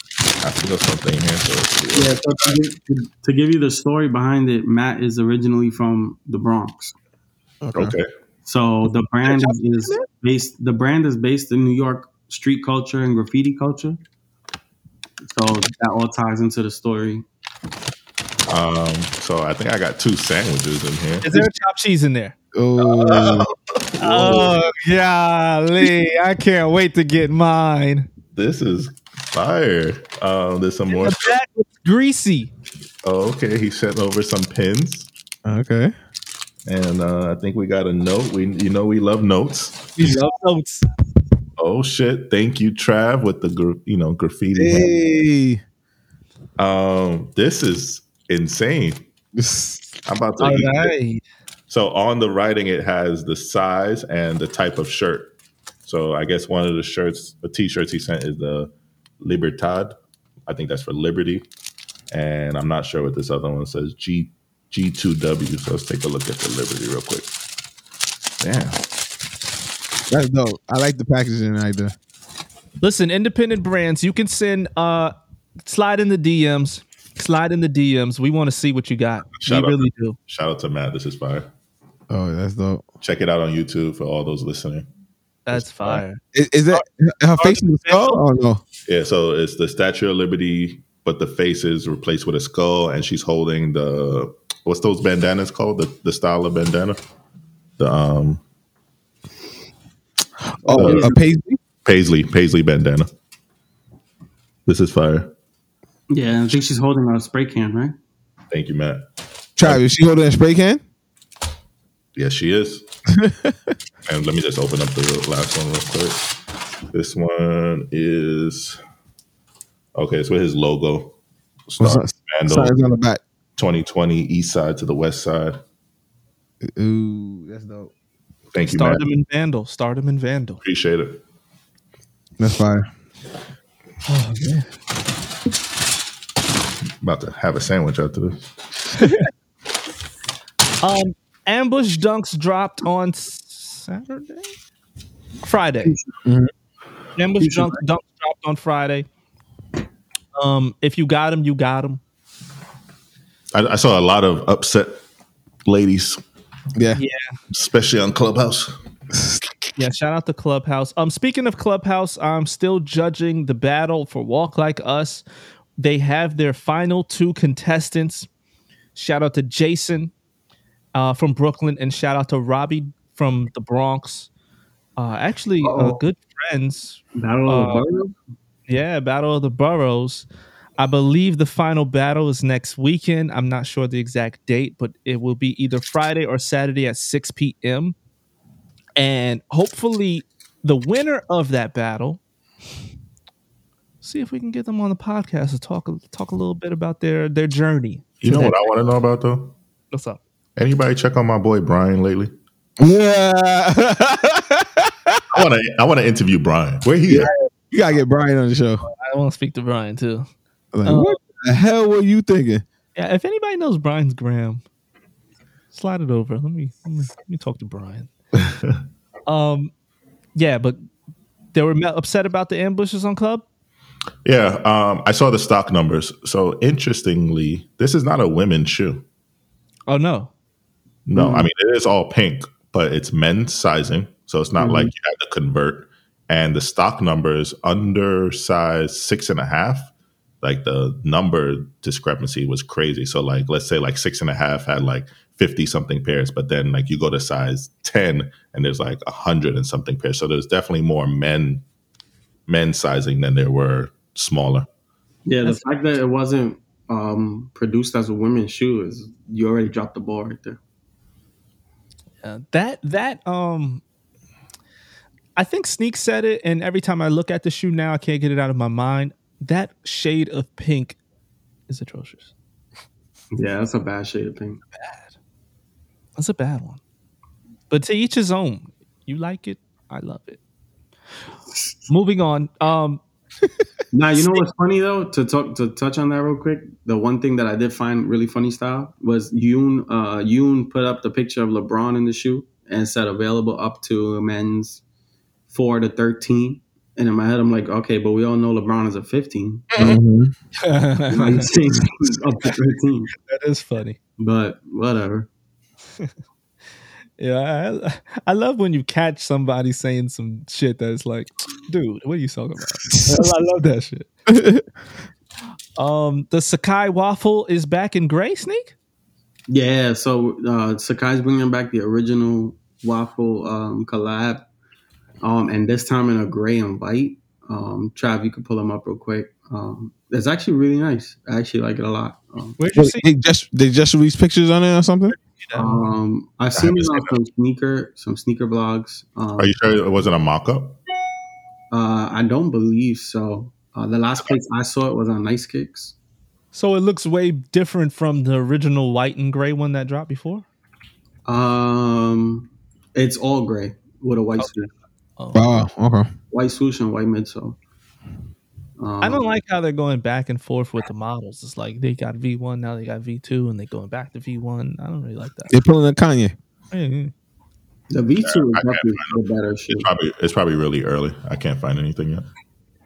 I feel something here. So yeah so to, give- to- to give you the story behind it matt is originally from the bronx Okay. So the brand is based. The brand is based in New York street culture and graffiti culture. So that all ties into the story. Um. So I think I got two sandwiches in here. Is there a chopped cheese in there? Oh, Oh, golly. I can't wait to get mine. This is fire. Um. There's some more. The back looks greasy. Oh, okay. He sent over some pins. okay. And uh, I think we got a note. We you know we love notes. We love notes. Oh shit! Thank you, Trav, with the gra- you know graffiti. Hey. Um, this is insane. I'm about to. All eat it. So on the writing, it has the size and the type of shirt. So I guess one of the shirts, the t-shirts he sent is the Libertad. I think that's for Liberty. And I'm not sure what this other one says. G G2W. So let's take a look at the Liberty real quick. Damn. That's dope. I like the packaging right there. Listen, independent brands, you can send uh slide in the DMs. Slide in the DMs. We want to see what you got. Shout we out. really do. Shout out to Matt. This is fire. Oh, that's dope. Check it out on YouTube for all those listening. That's fire. Is, is that her face in the skull? Oh no. Yeah, so it's the Statue of Liberty, but the face is replaced with a skull, and she's holding the what's those bandanas called? The the style of bandana, the um Oh, Uh, a paisley. paisley paisley bandana. This is fire. Yeah, I think she's holding a spray can, right? Thank you, Matt. Trav, is she holding a spray can? Yes, she is. and let me just open up the last one real quick. This one is okay. It's with his logo. What's Star that? Signs on the back. 2020 East Side to the West Side. Ooh, that's dope. Thank you, Matt. Stardom and Vandal. Stardom and Vandal. Appreciate it. That's fire. Oh man. About to have a sandwich after this. Um, Ambush Dunks dropped on Saturday, Friday. Mhm. Ambush You Dunks, Dunks dropped on Friday. Um, if you got them, you got them. I, I saw a lot of upset ladies, Yeah. Yeah, especially on Clubhouse. yeah. Shout out to Clubhouse. Um, speaking of Clubhouse, I'm still judging the battle for Walk Like Us. They have their final two contestants. Shout out to Jason uh, from Brooklyn, and shout out to Robbie from the Bronx. Uh, actually, uh, good friends Battle of Uh, the Boroughs? Yeah, Battle of the Boroughs. I believe the final battle is next weekend. I'm not sure the exact date, but it will be either Friday or Saturday at 6 p.m. And hopefully, the winner of that battle. See if we can get them on the podcast to talk talk a little bit about their their journey. You know that- what I want to know about though? What's up? Anybody check on my boy Brian lately? Yeah. I want to. I want to interview Brian. Where he at? you gotta get Brian on the show. I want to speak to Brian too. Like, Uh, what the hell were you thinking? Yeah, if anybody knows Brian's gram, slide it over. Let me let me, let me talk to Brian. um, yeah, but they were upset about the ambushes on club. Yeah, um, I saw the stock numbers. So interestingly, this is not a women's shoe. Oh no, No, I mean it is all pink, but it's men's sizing, so it's not like you had to convert. And the stock numbers under size six and a half, like the number discrepancy was crazy. So like let's say like six and a half had like fifty something pairs, but then like you go to size ten and there's like a hundred and something pairs. So there's definitely more men men sizing than there were smaller. Yeah, the fact that it wasn't um, produced as a women's shoe is you already dropped the ball right there. Uh, that that um, I think Sneak said it, and every time I look at the shoe now, I can't get it out of my mind. That shade of pink is atrocious. Yeah, that's a bad shade of pink. Bad. That's a bad one. But to each his own. You like it, I love it. Moving on. Um, Now you know what's funny though to talk to touch on that real quick. The one thing that I did find really funny style was Yoon. Uh, Yoon put up the picture of LeBron in the shoe and said available up to men's four to thirteen. And in my head, I'm like, okay, but we all know LeBron is a 15. Mhm. Why you saying up to 13? that is funny. But whatever. Yeah, I, I love when you catch somebody saying some shit that's like, dude, what are you talking about? I love that shit. um, the Sacai waffle is back in gray, Sneak. Yeah, so uh, Sacai's bringing back the original waffle um, collab, um, and this time in a gray and white. Um, Trav, you can pull them up real quick. Um, it's actually really nice. I actually like it a lot. Um, Where'd you see? they just they just released pictures on it or something. Um, I've seen it haven't on some sneaker, some sneaker blogs. Um, Are you sure it wasn't a mock-up? uh, I don't believe so. Uh, the last place I saw it was on Nice Kicks. So it looks way different from the original white and gray one that dropped before. Um, it's all gray with a white swoosh, Oh. Wow. Okay. white swoosh and white midsole. Um, I don't like how they're going back and forth with the models. It's like they got V one, now they got V two, and they're going back to V one. I don't really like that. They're pulling a Kanye. Yeah. the V two is I can't better shoe. It's probably it's probably really early. I can't find anything yet.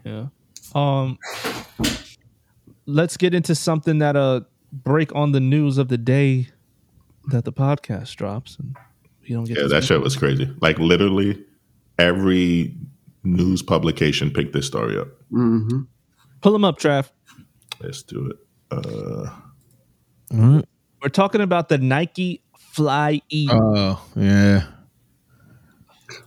Yeah. Um let's get into something that uh break on the news of the day that the podcast drops and you don't get Yeah, that shit was crazy. Like literally every news publication picked this story up. hmm Pull them up, Trav. Let's do it. Uh, We're talking about the Nike Fly E. Oh yeah.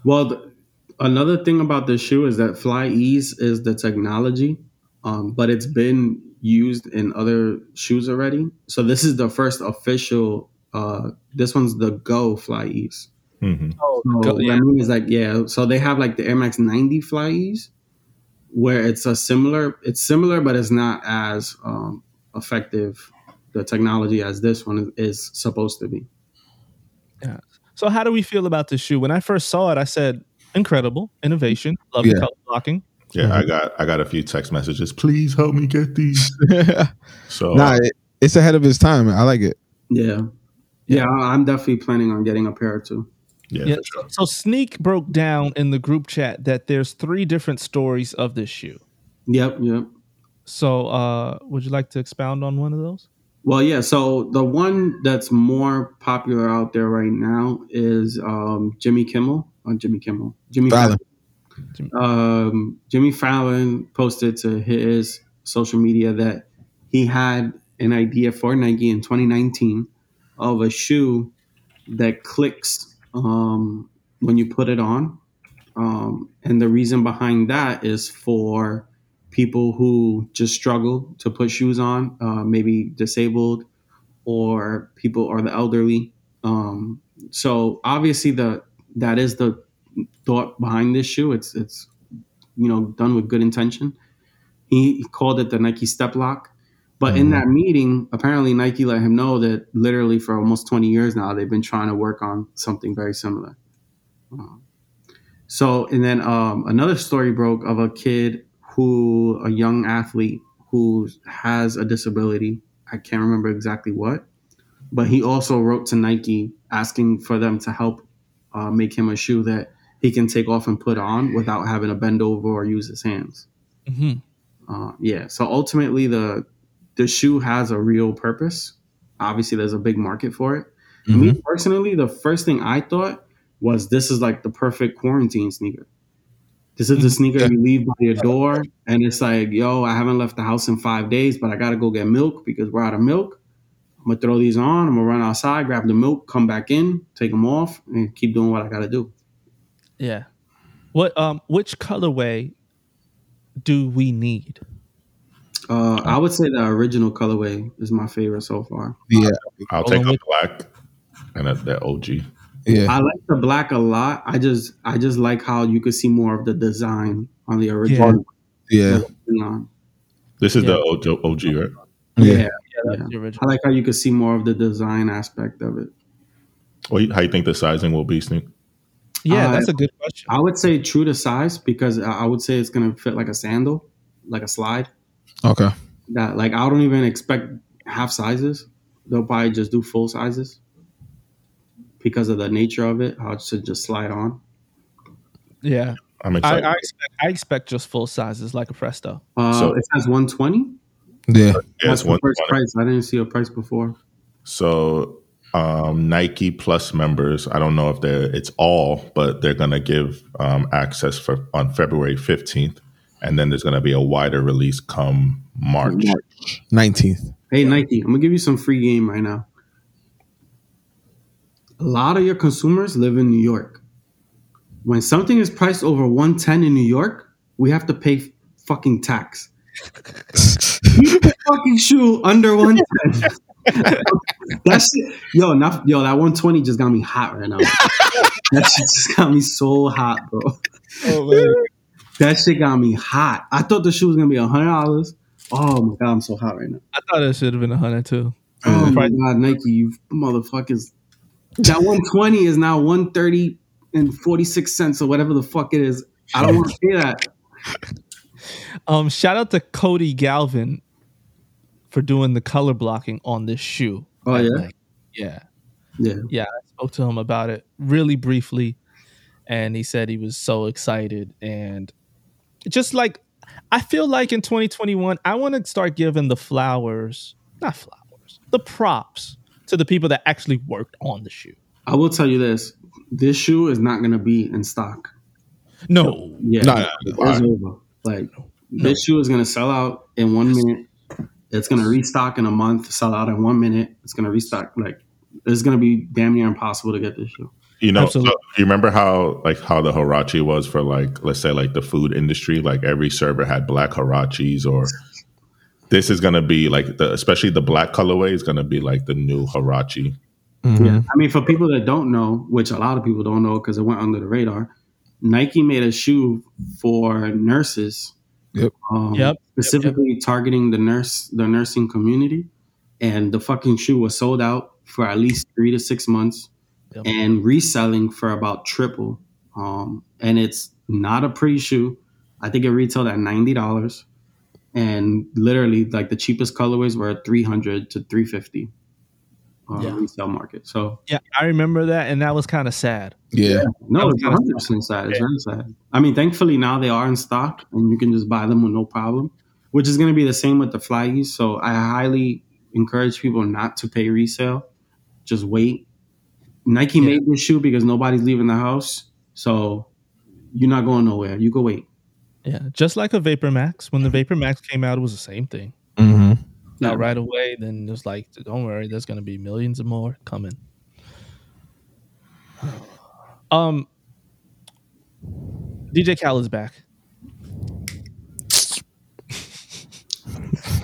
Well, the, another thing about this shoe is that Fly Ease is the technology, um, but it's been used in other shoes already. So this is the first official. Uh, this one's the Go Fly Ease. Mhm. oh, So what yeah. I mean is like yeah. So they have like the Air Max 90 Fly Ease, where it's a similar. It's similar, but it's not as um, effective. The technology as this one is, is supposed to be. Yeah. So how do we feel about this shoe? When I first saw it, I said incredible innovation. Love Yeah. the color blocking. Yeah, I got I got a few text messages. Please help me get these. So nah, it, it's ahead of its time. I like it. Yeah. Yeah, I- I'm definitely planning on getting a pair or two. Yeah, Yeah. sure. So Sneak broke down in the group chat that there's three different stories of this shoe. Yep, yep. So uh would you like to expound on one of those? Well, yeah. So the one that's more popular out there right now is um, Jimmy Kimmel on Jimmy Kimmel. Jimmy Fallon. Fallon. Um, Jimmy Fallon posted to his social media that he had an idea for Nike in 2019 of a shoe that clicks um, when you put it on. Um, and the reason behind that is for people who just struggle to put shoes on, uh, maybe disabled or people or the elderly. Um, so obviously the that is the thought behind this shoe. It's it's you know done with good intention. He, called it the Nike Step Lock. But in that meeting, apparently Nike let him know that literally for almost 20 years now, they've been trying to work on something very similar. Um, so, and then um, another story broke of a kid who, a young athlete who has a disability. I can't remember exactly what, but he also wrote to Nike asking for them to help uh, make him a shoe that he can take off and put on without having to bend over or use his hands. Mm-hmm. Uh, yeah. So ultimately, the the shoe has a real purpose. Obviously, there's a big market for it. Me personally, the first thing I thought was this is like the perfect quarantine sneaker. This is the sneaker you leave by your door, and it's like, yo, I haven't left the house in five days, but I gotta go get milk because we're out of milk. I'm gonna throw these on. I'm gonna run outside, grab the milk, come back in, take them off, and keep doing what I gotta do. Yeah. What um which colorway do we need? Uh, I would say the original colorway is my favorite so far. Yeah. I'll take the black and a, that OG. Yeah. I like the black a lot. I just I just like how you could see more of the design on the original. Yeah. Neon. This is Yeah. the OG, OG, right? Yeah. Yeah. that's Yeah. I like how you could see more of the design aspect of it. What, how you think the sizing will be, Sneak? Yeah, Uh, that's a good question. I would say true to size because I I would say it's gonna fit like a sandal, like a slide. Okay. That like I don't even expect half sizes. They'll probably just do full sizes because of the nature of it. How it should just slide on. Yeah. I'm excited. I expect I expect just full sizes like a Presto. Uh, So- it says 120. Yeah. yeah, That's it's the first price. I didn't see a price before. So um, Nike Plus members, I don't know if they're it's all, but they're gonna give um, access for on February 15th, and then there's gonna be a wider release come March. Nineteenth. Hey Nike, I'm gonna give you some free game right now. A lot of your consumers live in New York. When something is priced over 110 in New York, we have to pay fucking tax. Keep the fucking shoe under 110. That's shit, yo, not, yo, that 120 just got me hot right now. that shit just got me so hot, bro. Oh man. That shit got me hot. I thought the shoe was gonna be a hundred dollars. Oh my god, I'm so hot right now. I thought it should have been a hundred too. Oh my god, Nike, you motherfuckers. That 120 is now 130 and 46 cents or whatever the fuck it is. I don't want to pay that. Um, shout out to Cody Galvin for doing the color blocking on this shoe. Oh, yeah? Yeah, Yeah. yeah. I spoke to him about it really briefly, and he said he was so excited and just like I feel like in 2021, I want to start giving the flowers, not flowers, the props to the people that actually worked on the shoe. I will tell you this. This shoe is not gonna be in stock. No, Yeah. No, it's over. Like this shoe is gonna sell out in one minute. It's gonna restock in a month, sell out in one minute. It's gonna restock like it's gonna be damn near impossible to get this shoe. You know, so Absolutely. you remember how like how the Huarache was for like let's say like the food industry, like every server had black Huaraches or this is gonna be like the especially the black colorway is gonna be like the new Huarache. Yeah. I mean, for people that don't know, which a lot of people don't know because it went under the radar, Nike made a shoe for nurses. Yep. Um, Yep. Specifically targeting the nurse, the nursing community, and the fucking shoe was sold out for at least three to six months, Yep. and reselling for about triple. Um, and it's not a pretty shoe. I think it retailed at ninety dollars, and literally like the cheapest colorways were at three hundred to three fifty. Uh, Yeah. resale market. So yeah, I remember that, and that was kind of sad. Yeah. no, it's 100 percent sad. It's very sad. I mean, thankfully now they are in stock and you can just buy them with no problem. Which is going to be the same with the flaggies. So I highly encourage people not to pay resale. Just wait. Nike Yeah. made this shoe because nobody's leaving the house, so you're not going nowhere. You go wait. Yeah, just like a Vapor Max. When the Vapor Max came out, it was the same thing. Mm-hmm. Now right away, then it's like, don't worry, there's gonna be millions of more coming. Um, DJ is back.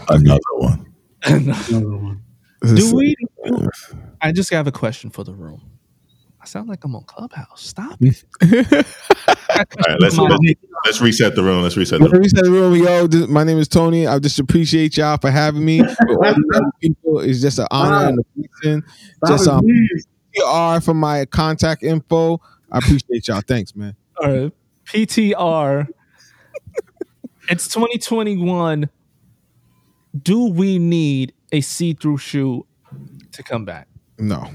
Another one. Another one. Do we? I just have a question for the room. I sound like I'm on Clubhouse. Stop it. All right, let's Come on. let's reset the room. Let's reset the room. Let me say the room, yo. This, my name is Tony. I just appreciate y'all for having me. With all the people, it's just an honor and a blessing. Just Stop um, it, please. PR for my contact info. I appreciate y'all. Thanks, man. All right. PTR. it's 2021. Do we need a see-through shoe to come back? No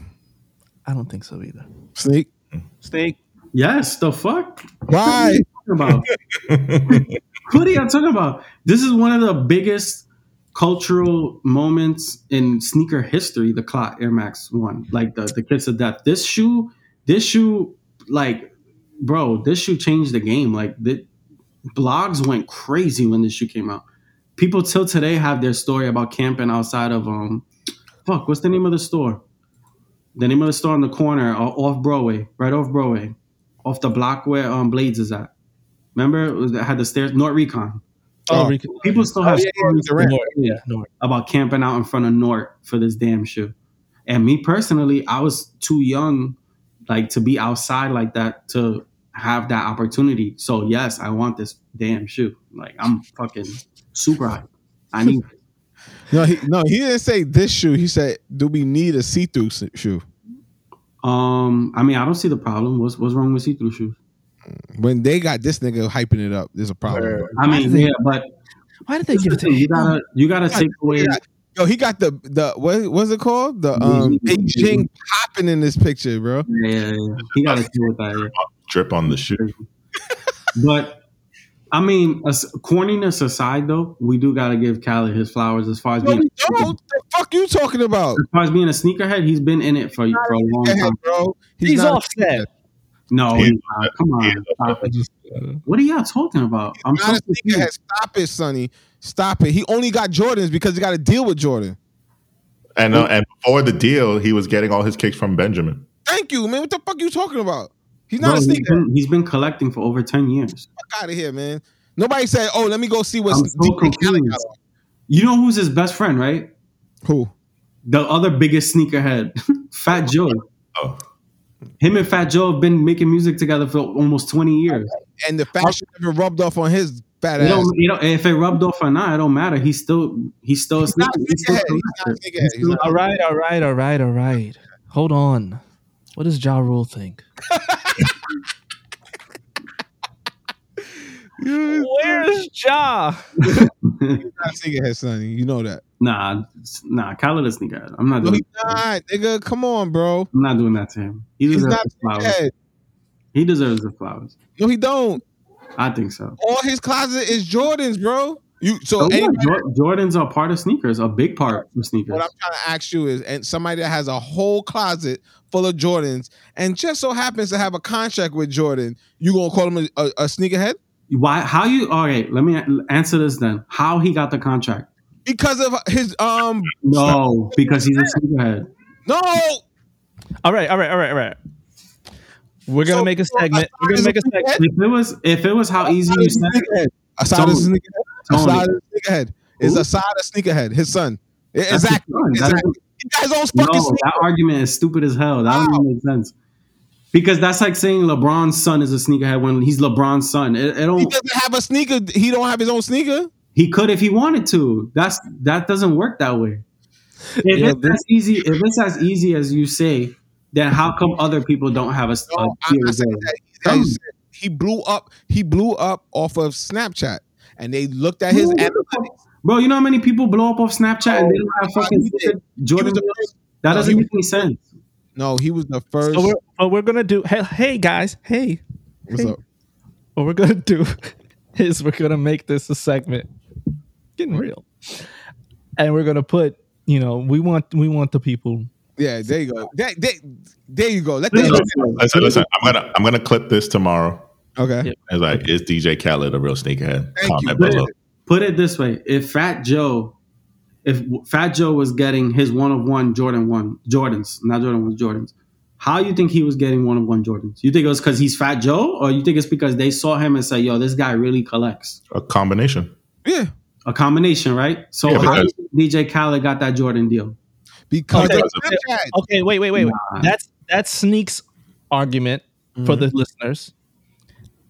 I don't think so either. Snake? Snake. Yes, the fuck? Why? about? what are y'all talking about? This is one of the biggest cultural moments in sneaker history. The Clot Air Max One, like the the kiss of death. This shoe, this shoe, like, bro, this shoe changed the game. Like, the blogs went crazy when this shoe came out. People till today have their story about camping outside of um, fuck, what's the name of the store? The name of the store on the corner, uh, off Broadway, right off Broadway, off the block where um Blades is at. Remember, it, was, it had the stairs. Nort Recon. Oh, Oh. People still Oh, have yeah, yeah, stories Durant. Nort, yeah, Nort. about camping out in front of Nort for this damn shoe. And me personally, I was too young, like to be outside like that to have that opportunity. So yes, I want this damn shoe. Like I'm fucking super hyped. I need. it. No, he no, he didn't say this shoe. He said, "Do we need a see-through shoe?" Um, I mean, I don't see the problem. What's what's wrong with see-through shoes? When they got this nigga hyping it up, there's a problem. I mean, yeah, but Why did they give it to you him? gotta you gotta take away. Yeah. Yo, he got the the what was it called? The um Beijing popping in this picture, bro. Yeah, yeah, yeah. He gotta deal with that. Yeah. Drip on the shoe. But I mean, as, corniness aside, though, we do got to give Khaled his flowers as far as No, being we don't. The fuck you talking about? as far as being a sneakerhead. He's been in it for for a long Yeah, time. bro. He's, not a offset. No, he's not. come on, stop it. Just, What are y'all talking about? I'm Not so a sneakerhead. confused. Stop it, Sonny. Stop it. He only got Jordans because he got to deal with Jordan. And uh, and before the deal, he was getting all his kicks from Benjamin. Thank you, man. What the fuck you talking about? He's Bro, not a he's sneaker. been, he's been collecting for over ten years. Fuck out of here, man. Nobody said, "Oh, let me go see what's I'm so DJ Khaled confused. You know who's his best friend, right? Who? the other biggest sneakerhead, Fat Joe. Oh, Him and Fat Joe have been making music together for almost 20 years. And the fashion never rubbed off on his fat ass. don't, you know, if it rubbed off or not, it don't matter. He's still he's still a He's sneaker. He's still sneakerhead. He's not collector. sneakerhead. He's not- All right, all right, all right, all right. Hold on. What does Ja Rule think? Where's Ja? He's not sneakerhead, sonny. You know that. Nah, it's- nah, Khaled is sneakerhead. I'm not No, doing. he's not, nigga. Come on, bro. I'm not doing that to him. He He's deserves not the flowers. sneakerhead. He deserves the flowers. No, he don't. I think so. All his closet is Jordans, bro. You so Oh, yeah, anybody, Jor- Jordans are part of sneakers, a big part of sneakers. what I'm trying to ask you is, and somebody that has a whole closet full of Jordans, and just so happens to have a contract with Jordan, you gonna call him a, a, a sneakerhead Why? How you? All right, let me answer this then. How he got the contract? because of his um No, because he's a sneakerhead. no. All right, all right, all right, all right. We're gonna So, make a segment. We're gonna make a segment. If it was, if it was how easy you said, it, Asahd is sneakerhead. Asahd Tony. is a sneakerhead. Is Who? Asahd sneakerhead? His son. his Exactly. son. Exactly. He own no, fucking sneaker. that argument is stupid as hell. That Wow. doesn't make sense. Because that's like saying LeBron's son is a sneakerhead when he's LeBron's son. It, it He don't. doesn't have a sneaker. He don't have his own sneaker. He could if he wanted to. That's that doesn't work that way. If Yeah, it's as easy, if it's as easy as you say, then how come other people don't have a, No, I'm not Series saying A? that. Tell I me. said He blew up. He blew up off of Snapchat, and they looked at his analytics. Bro, you know how many people blow up off Snapchat and they don't have Oh, fucking. Jordan the That doesn't he make any sense. No, he was the first. So we're, what we're gonna do. Hey, hey guys. Hey, What's up? what we're gonna do is we're gonna make this a segment. Getting real, and we're gonna put. You know, we want we want the people. Yeah, there you go. There, there, there you go. Let Listen, the listen, listen. I'm gonna I'm gonna clip this tomorrow. okay. Yeah. It's like, is DJ Khaled a real sneakerhead? Thank Comment you. below. Put it this way: if Fat Joe, if Fat Joe was getting his one of one Jordan one Jordans, not Jordan ones Jordans, how you think he was getting one of one Jordans? You think it was because he's Fat Joe, or you think it's because they saw him and said, "Yo, this guy really collects"? A combination. Yeah, A combination, right? So Yeah, how because- do you think DJ Khaled got that Jordan deal? because Okay. Okay, wait, wait, wait, wait. Nah. That's that's Sneak's argument for the listeners.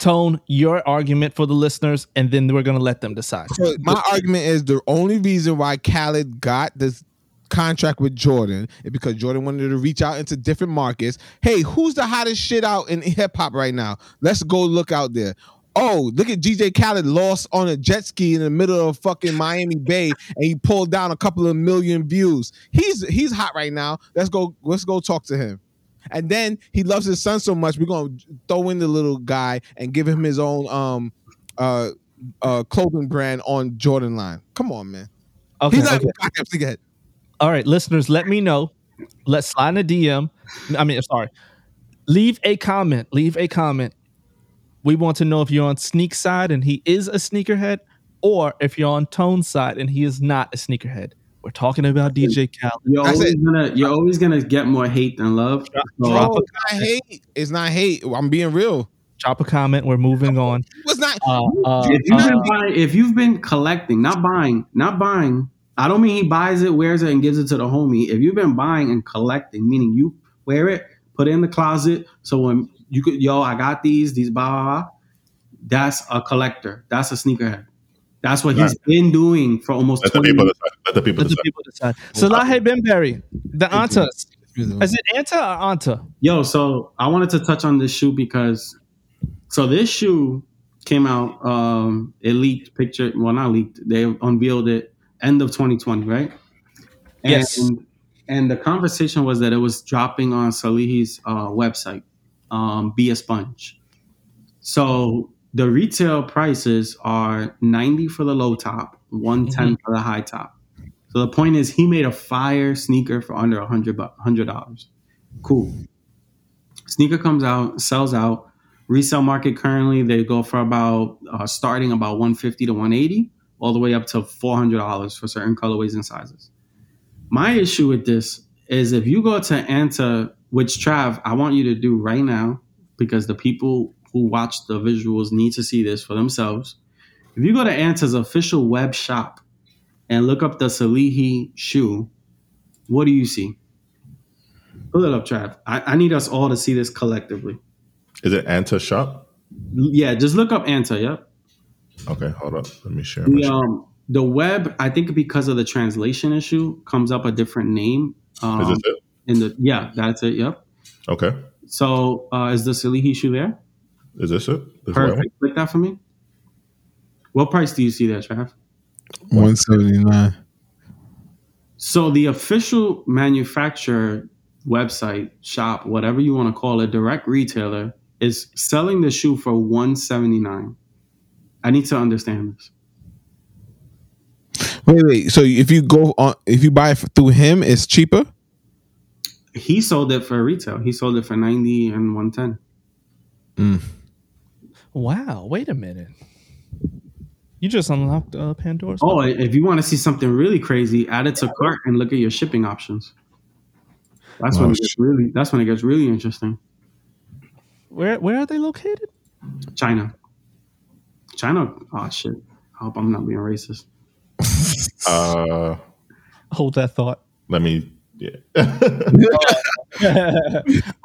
Tone your argument for the listeners, and then we're gonna let them decide. So my argument is the only reason why Khaled got this contract with Jordan is because Jordan wanted to reach out into different markets. Hey, who's the hottest shit out in hip hop right now? Let's go look out there. Oh, look at DJ Khaled lost on a jet ski in the middle of fucking Miami Bay and he pulled down a couple of million views. He's he's hot right now. Let's go let's go talk to him. And then he loves his son so much, we're gonna throw in the little guy and give him his own um uh uh clothing brand on Jordan line. Come on, man. Okay, He's not okay. sneakerhead. All right, listeners, let me know. Let's slide in a DM. I mean, sorry. Leave a comment. Leave a comment. We want to know if you're on Sneak side and he is a sneakerhead, or if you're on Tone side and he is not a sneakerhead. We're talking about DJ Khaled. You're That's always it. gonna you're always gonna get more hate than love. So- drop No, it's not hate. It's not hate. I'm being real. Drop a comment. We're moving on. It was not. Uh, uh, if you've uh, been buying, if you've been collecting, not buying, not buying. I don't mean he buys it, wears it, and gives it to the homie. If you've been buying and collecting, meaning you wear it, put it in the closet, so when you could, yo, I got these, these, blah blah blah. That's a collector. That's a sneakerhead. That's what he's been doing for almost Let the twenty. people years. decide. Let the people let the decide. people decide. Salehe Bembury, the Anta. Is it Anta or Anta? Yo, so I wanted to touch on this shoe because so this shoe came out, um, it leaked picture, well not leaked, they unveiled it end of 2020, right? And, Yes. And the conversation was that it was dropping on Salehe's uh, website, um, Be a Sponge. So the retail prices are 90 for the low top, 110 for the high top. So the point is he made a fire sneaker for under 100 bu- $100. Cool. Sneaker comes out, sells out. Resale market currently they go for about uh, starting about 150 to 180, all the way up to $400 for certain colorways and sizes. My issue with this is if you go to Anta, which Trav, I want you to do right now because the people who watch the visuals need to see this for themselves. If you go to Anta's official web shop and look up the Salehe shoe, what do you see? Pull it up, Trav. I, I need us all to see this collectively. Is it Anta Shop? Yeah, just look up Anta. Yep. Okay, hold up. Let me share. The um the web, I think because of the translation issue, comes up a different name. Um, Is this it? in the yeah, that's it. Yep. Okay. So uh, is the Salehe shoe there? Is this it? This white one? Perfect. Click that for me. What price do you see there, Trav? One seventy nine. So the official manufacturer website, shop, whatever you want to call it, direct retailer is selling the shoe for 179. I need to understand this. Wait, wait. So if you go on, if you buy it through him, it's cheaper. He sold it for retail. He sold it for 90 and 110. Hmm. Wow, wait a minute. You just unlocked uh, Pandora's. Oh, box. if you want to see something really crazy, add it to cart and look at your shipping options. That's when it gets really that's when it gets really interesting. where where are they located? China. China, oh shit. I hope I'm not being racist. Uh, Hold that thought. let me. Yeah.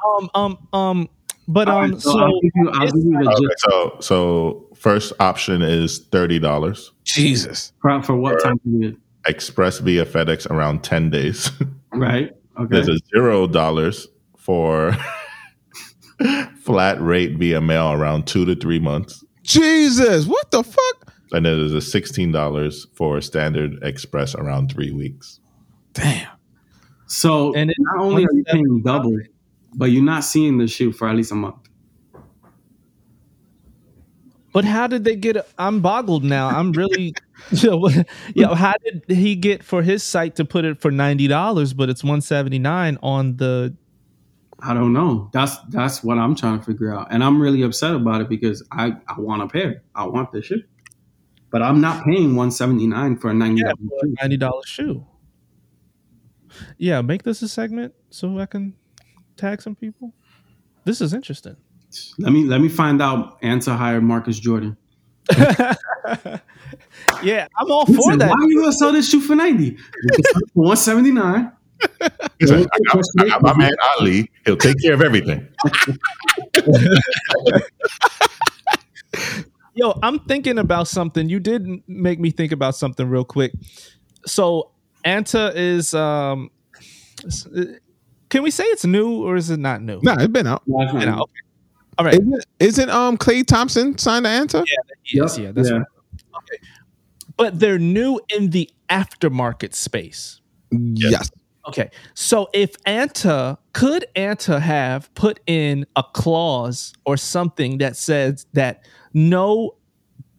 um um um. But um. right, so, so I'll give you, I'll give you the okay, gist. so so first option is thirty dollars. Jesus. For, for what time period? Express via FedEx around ten days. Right. Okay. There's a zero dollars for flat rate via mail around two to three months. Jesus. What the fuck? And then there's a sixteen dollars for standard express around three weeks. Damn. So And it's not only are you paying double, but you're not seeing the shoe for at least a month. But how did they get? I'm boggled now. I'm really, you know, yeah. How did he get for his site to put it for ninety dollars, but it's one seventy nine on the? I don't know. That's that's what I'm trying to figure out, and I'm really upset about it because I I want a pair. I want this shoe, but I'm not paying 179 for a 90 Yeah, dollars for a ninety dollar shoe. Yeah, make this a segment so I can tag some people. This is interesting. Let me let me find out. Anta hired Marcus Jordan. Yeah, I'm all for that. Why are you gonna sell this shoe for 90? 179. He's I got, I got my man Ali. He'll take care of everything. Yo, I'm thinking about something. You did make me think about something real quick. So, Anta is um s- can we say it's new or is it not new? Nah, it's been out. No, it's not. You know, okay. All right. Isn't, isn't um Klay Thompson signed to Anta? Yes, yeah, that's Yeah. right. Okay. But they're new in the aftermarket space. Yes. Okay. So if Anta could Anta have put in a clause or something that says that no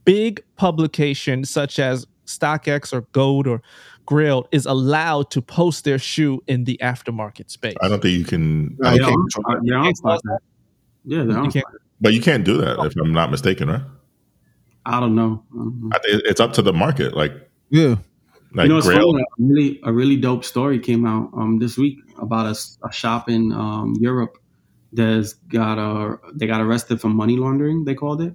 big publication such as StockX or GOAT or Grailed is allowed to post their shoe in the aftermarket space. I don't think you can, No, I they're don't on- think- uh, they're on can't stock. Yeah, You can't- but you can't do that if I'm not mistaken, right? I don't know. I don't know. I it's up to the market. Like, Yeah. like you know, it's Grail, funny, a really a really dope story came out um this week about a shop in um Europe that's got a they got arrested for money laundering. They called it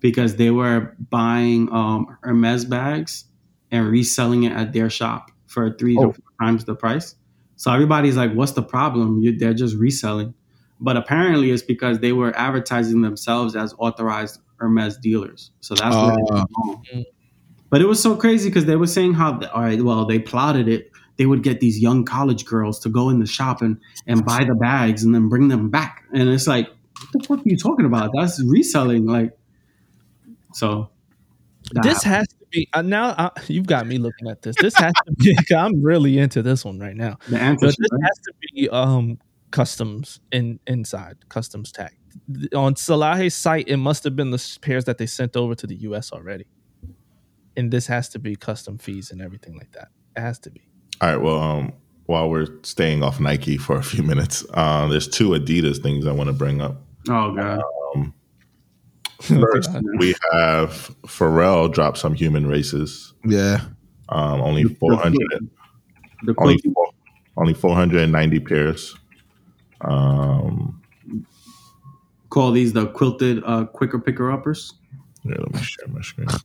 because they were buying um Hermes bags and reselling it at their shop for three Oh. to four times the price. So everybody's like, "What's the problem? You, they're just reselling." But apparently, it's because they were advertising themselves as authorized Hermes dealers. So that's where they Ah. went wrong. But it was so crazy because they were saying how, all right, well, they plotted it. They would get these young college girls to go in the shop and, and buy the bags and then bring them back. And it's like, what the fuck are you talking about? That's reselling. Like, so. that this has to be uh, now. Uh, you've got me looking at this. This has to be. I'm really into this one right now. the answer. But this has to be um customs in inside customs tag on Salehe's site. It must have been the pairs that they sent over to the U.S. already, and this has to be custom fees and everything like that. It has to be. All right. Well, um, while we're staying off Nike for a few minutes, uh, there's two Adidas things I want to bring up. Oh, God. First, we have Pharrell drop some human races. Yeah. Um, only 400, The only four, only 490 pairs. Um, call these the quilted uh, quicker picker uppers. here, let me share my screen.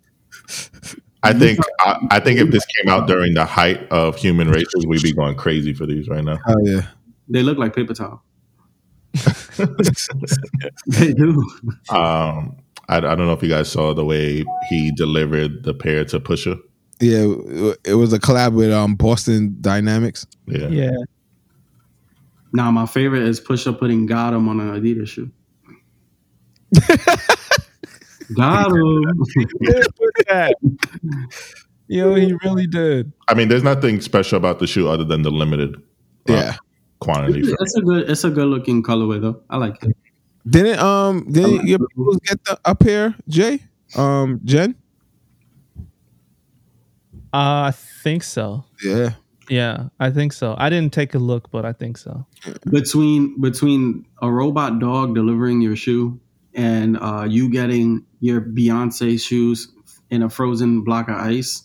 I think I, I think if this came out during the height of human races, we'd be going crazy for these right now. Oh yeah. They look like paper towel. they do. Um, I, I don't know if you guys saw the way he delivered the pair to Pusha. Yeah, it was a collab with um Boston Dynamics. Yeah. Yeah. Now my favorite is Pusha putting got on an Adidas shoe. got him. Yo, he really did. I mean, there's nothing special about the shoe other than the limited uh, Yeah. quantity. For It's a good. It's a good looking colorway though. I like it. Didn't um didn't your people get the up here, Jay? Um Jen? Uh, I think so. Yeah. Yeah, I think so. I didn't take a look, but I think so. Between between a robot dog delivering your shoe and uh, you getting your Beyonce shoes in a frozen block of ice,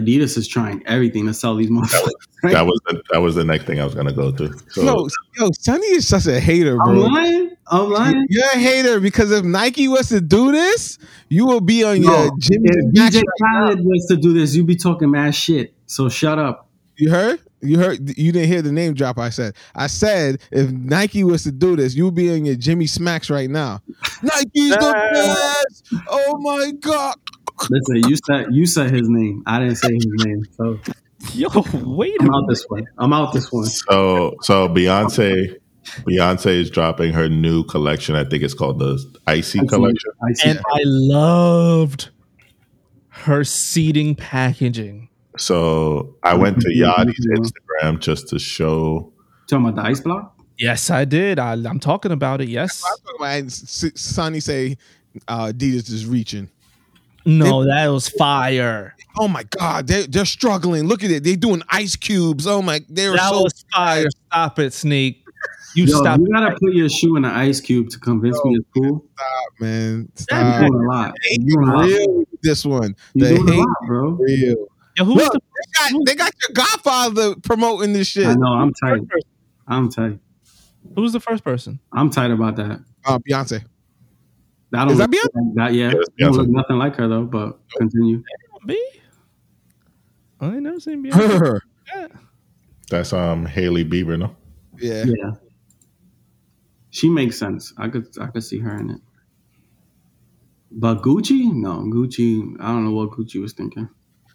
Adidas is trying everything to sell these motherfuckers. right? That was the, that was the next thing I was gonna go to. So Yo, yo, Sonny is such a hater, I'm bro. lying. I'm lying. You're a hater because if Nike was to do this, you will be on No, your Jimmy if Smack DJ. Khaled was to do this, you'd be talking mad shit. So shut up. You heard? You heard? You didn't hear the name drop. I said. I said if Nike was to do this, you'll be on your Jimmy Smacks right now. Nike's the best. Oh my god. Listen, you said you said his name. I didn't say his name. So Yo, wait I'm out minute. this one. I'm out this one. so so Beyonce Beyonce is dropping her new collection. I think it's called the Icy collection. I see. And I loved her seating packaging. So I went to Yachty's Instagram just to show. Talking about the ice block? Yes, I did. I, I'm talking about it. Yes. And S- Sonny say uh, Adidas is reaching. No, that was fire. Oh my god, they they're struggling. Look at it. They're doing ice cubes. Oh my, they're That so was fire. Stop it, Sneak. You Yo, stop. you gotta put your shoe in an ice cube to convince me it's cool. stop, man. You're Stop. doing a lot. You're doing a lot. real this one. You're The doing a lot, bro. real. Yo, who's Look, the they got, they got your Godfather promoting this shit. I know. I'm tight. I'm tight. Who's the first person? I'm tight about that. Uh, Beyonce. I don't Is that look Beyonce? like that yet. Yes, don't Beyonce. look nothing like her though. But continue. Me? I ain't never seen Beyonce. That's um Hailey Bieber, no? yeah. Yeah. She makes sense. I could I could see her in it. But Gucci? No, Gucci. I don't know what Gucci was thinking.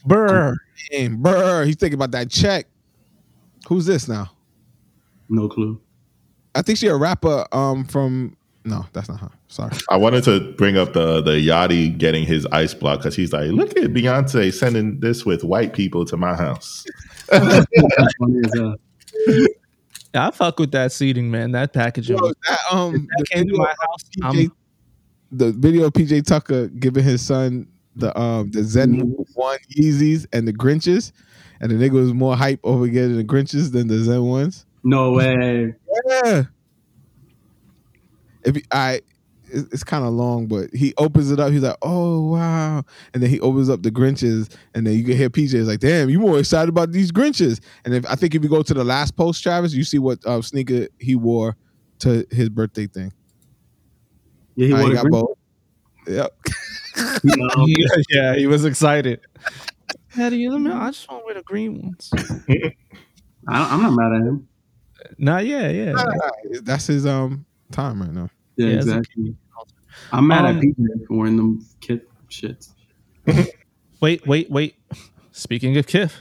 Burr. Damn, brr, he's thinking about that check. Who's this now? No clue. I think she a rapper um from no, that's not her. Sorry. I wanted to bring up the the Yachty getting his ice block because he's like, look at Beyonce sending this with white people to my house. That's funny as hell. Yeah, I fuck with that seating, man. That packaging. Yo, that, um, that the came to video my house. PJ I'm, the video of PJ Tucker giving his son the um the Zen one Yeezys and the Grinches, and the nigga was more hype over getting the Grinches than the Zen ones. No way. Yeah. If he, I, it's kind of long, but he opens it up. He's like, "Oh wow!" And then he opens up the Grinches, and then you can hear PJ is like, "Damn, you more excited about these Grinches?" And if I think if you go to the last post, Travis, you see what uh, sneaker he wore to his birthday thing. Yeah, he he wore got the both. Yep. No. yeah, he was excited. Daddy, let me, I just want to wear the green ones. I, I'm not mad at him. Nah, yeah, yeah. That's his um time right now. Yeah, Yeah, exactly. I'm mad Um, at people for wearing them kid shits. Wait, wait, wait. Speaking of Kith,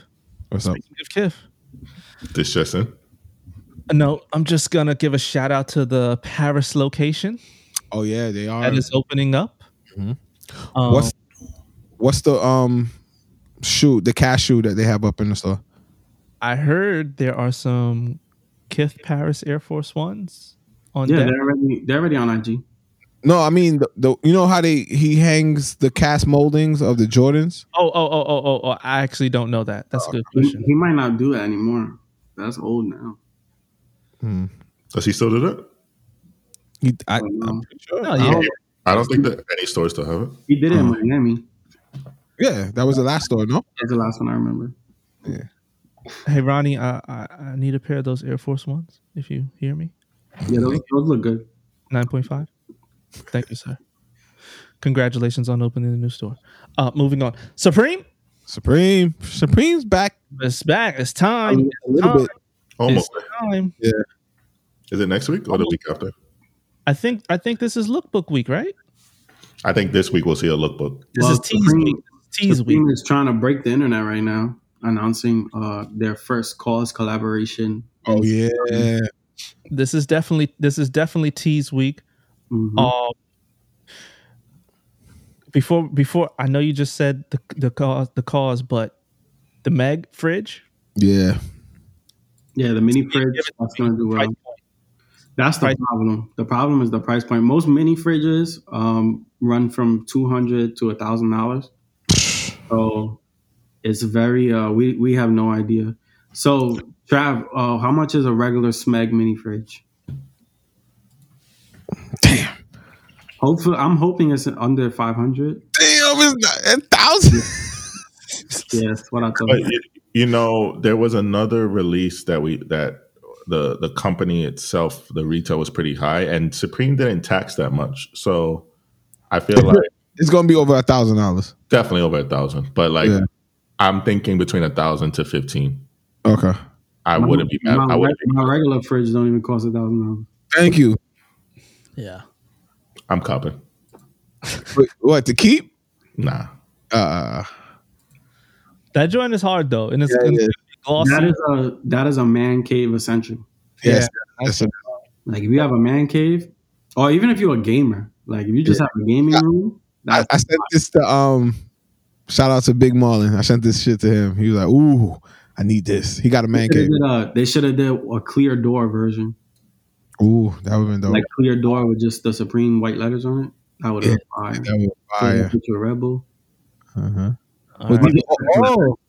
What's up? speaking of Kith, This just in. no, I'm just gonna give a shout out to the Paris location Oh yeah, they are. that is opening up. Mhm. Um, What's what's the um shoe the cashew that they have up in the store? I heard there are some Kith Paris Air Force Ones on Yeah, deck. they're already they're already on IG. No, I mean the, the you know how they he hangs the cast moldings of the Jordans. Oh, oh, oh, oh, oh, oh! I actually don't know that. That's a good uh, He, question. he might not do that anymore. That's old now. Hmm. Does he still do that? He, I, don't know. I'm pretty sure. Oh, yeah. I don't think that any stores still have it. He did it in hmm. Miami. Yeah, that was the last store. No, That's the last one I remember. Yeah. Hey, Ronnie, I, I I need a pair of those Air Force Ones. If you hear me, Yeah, those, those look good. nine point five. Thank you, sir. Congratulations on opening the new store. Uh, moving on, Supreme. Supreme. Supreme's back It's back. It's time. a little time. bit. Almost. It's time. Is it next week or the week after? I think I think this is lookbook week, right? I think this week we'll see a lookbook. This Well, is tease Supreme- week. Tease week. Is trying to break the internet right now, announcing uh, their first KAWS collaboration. Oh yeah. This is definitely this is definitely tease week. Mhm. Um, before before I know you just said the the KAWS the KAWS, but the Smeg fridge. Yeah. yeah, the mini fridge that's going to do well. That's the Price- problem. The problem is the price point. Most mini fridges um, run from two hundred to a thousand dollars. So it's very. Uh, we we have no idea. So Trav, uh, how much is a regular Smeg mini fridge? Damn. Hopefully, I'm hoping it's under five hundred. Damn, it's not a thousand. Yes, what I thought. But you, you know, there was another release that we that the the company itself, the retail was pretty high, and Supreme didn't tax that much. So I feel like It's gonna be over a thousand dollars. definitely over a thousand. But like, Yeah. I'm thinking between a thousand to fifteen. Okay. I wouldn't be mad. My, I wouldn't. my regular fridge don't even cost a thousand dollars. Thank you. Yeah. I'm copping. Wait, what to keep? Nah. Uh That joint is hard though, and it's, Yeah, and it's glossy. That is a that is a man cave essential. yes. That's a, Like if you have a man cave, or even if you're a gamer, like if you just have a gaming room, I, I sent this to um shout out to Big Marlin. I sent this shit to him. He was like, Ooh, I need this. He got a man They cave. should have did, a- they should have did a clear door version, Ooh, that would have been dope. like clear door with just the supreme white letters on it. That would have Yeah, been that was fire. fire. Put your rebel. Uh-huh. All But right. these are all,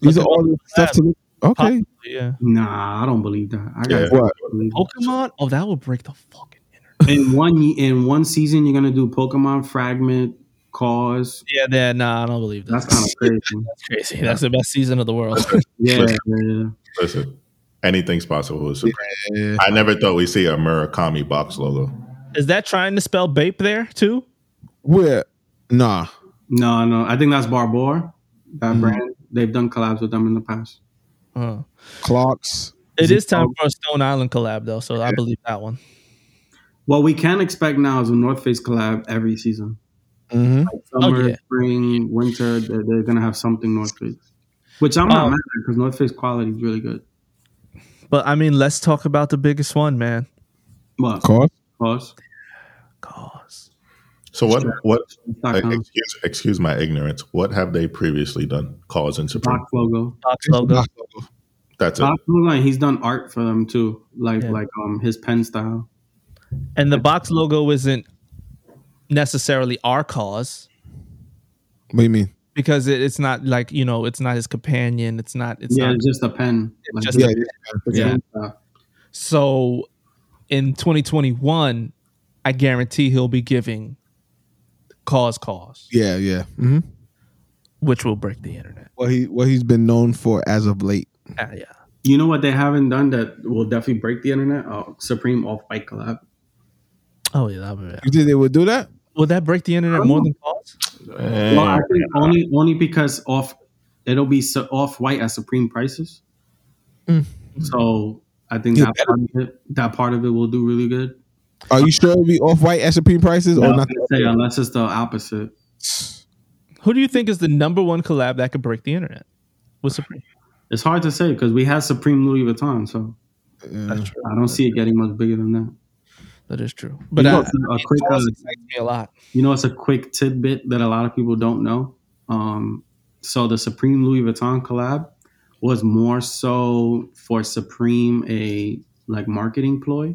these are all the stuff to look. Okay. Yeah. Nah, I don't believe that. I got Yeah. What? Pokemon. Oh, that would break the fucking internet. in one in one season you're gonna do Pokemon Fragment, KAWS. Yeah, yeah. Nah, I don't believe that. That's kind of crazy. That's crazy. That's the best season of the world. Yeah, yeah, yeah. Listen, anything's possible. Yeah. I never thought we'd see a Murakami box logo. is that trying to spell Bape there too? Where? Nah. No, no. I think that's Barbour. That Mhm. brand. They've done collabs with them in the past. Uh, Clocks. it is time Zippo. for a Stone Island collab though, so I believe that one. What we can expect now is a North Face collab every season. Mm-hmm. Summer, Oh, yeah. spring, winter, they're, they're gonna have something North Face. Which I'm not Oh. mad at because North Face quality is really good. But I mean, let's talk about the biggest one, man. What? Course. KAWS? KAWS So what? What? Excuse, excuse my ignorance. What have they previously done? KAWS and Supreme. Box logo. box logo. That's it. Logo, he's done art for them too, like Yeah. like um his pen style. And the box logo isn't necessarily our KAWS What do you mean? because it, it's not like you know, it's not his companion. It's not. It's yeah, not. it's just a pen. It's just Yeah. a- his yeah. pen. So in 2021, I guarantee he'll be giving KAWS KAWS, Yeah. Yeah. Mm-hmm. which will break the internet. What he what he's been known for as of late. Ah, yeah. You know what they haven't done that will definitely break the internet? Uh, Supreme off white collab. Oh yeah, that would. You think they would do that? Would that break the internet more than KAWS? Eh, Well, I think only only because off it'll be so off white at Supreme prices. Mm. So I think that part, of it, that part of it will do really good. Are you sure it'll be off white at Supreme prices I or was not? gonna say, unless it's the opposite. Who do you think is the number one collab that could break the internet with Supreme? It's hard to say because we had Supreme Louis Vuitton, so That's true. I don't see it getting much bigger than that. That is true. But You know, I, a quick, uh, excites me a lot. You know, it's a quick tidbit that a lot of people don't know. Um, so the Supreme Louis Vuitton collab was more so for Supreme a like marketing ploy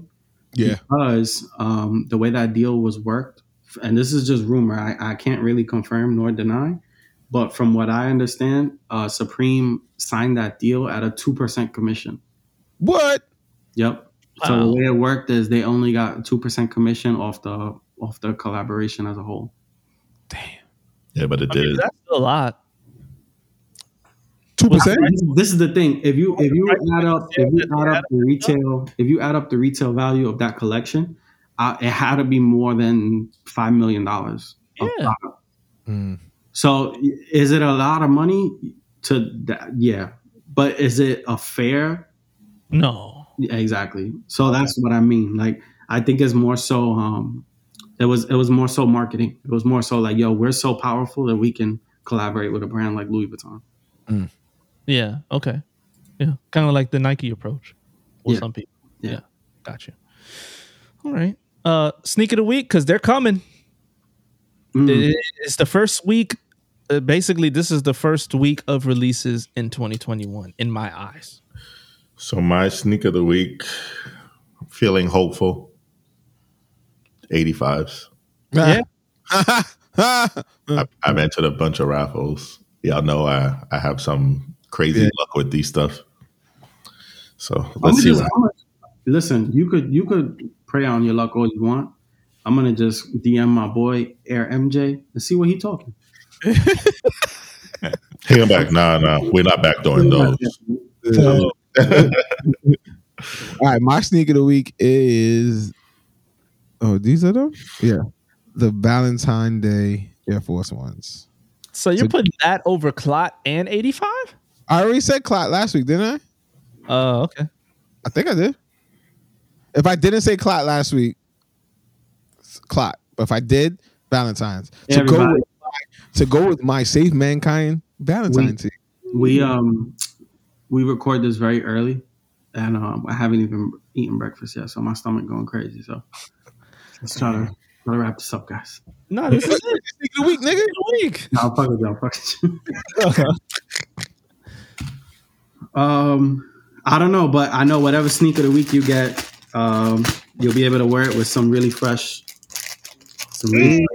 Yeah. because um, the way that deal was worked, and this is just rumor, I, I can't really confirm nor deny, but from what I understand, uh, Supreme signed that deal at a two percent commission. What? Yep. So Wow. the way it worked is they only got two percent commission off the off the collaboration as a whole. Damn. Yeah, but it I mean, did. that's still a lot. Two percent? This is the thing. If you if you add up if you add up the retail if you add up the retail value of that collection, uh, it had to be more than five million dollars. Yeah. Mm. So is it a lot of money to that? Yeah, but is it a fair? No. Yeah, exactly. So that's what I mean. Like I think it's more so. Um, it was it was more so marketing. It was more so like, yo, we're so powerful that we can collaborate with a brand like Louis Vuitton. Yeah. Okay. Yeah. Kind of like the Nike approach with Yeah. some people. Yeah. Yeah. Gotcha. All right. Uh, sneak of the week because they're coming. Mm. It- It's the first week. Uh, basically, this is the first week of releases in 2021 in my eyes. So my sneak of the week, feeling hopeful. 85s. Yeah. I, I've entered a bunch of raffles. Y'all know I, I have some crazy Yeah. luck with these stuff. So let's see. just- What, gonna- listen, you could you could pray on your luck all you want. I'm gonna just DM my boy Air MJ and see what he talking. hang on back. Nah, nah. We're not backdooring those. All right, my sneak of the week is oh, these are them? Yeah. The Valentine Day Air Force Ones. So you're So- putting that over Clot and 85? I already said Clot last week, didn't I? Oh, okay. I think I did. If I didn't say Clot last week, Clot. But if I did, Valentine's. To go, with my, to go with my Safe Mankind Valentine team. We um we record this very early, and um I haven't even eaten breakfast yet, so my stomach going crazy. So let's try to try to wrap this up, guys. No, this is it. Sneak of the week, nigga. Week. I'll fuck with y'all. I'll fuck with you. Um, I don't know, but I know whatever sneak of the week you get, um, you'll be able to wear it with some really fresh, some really,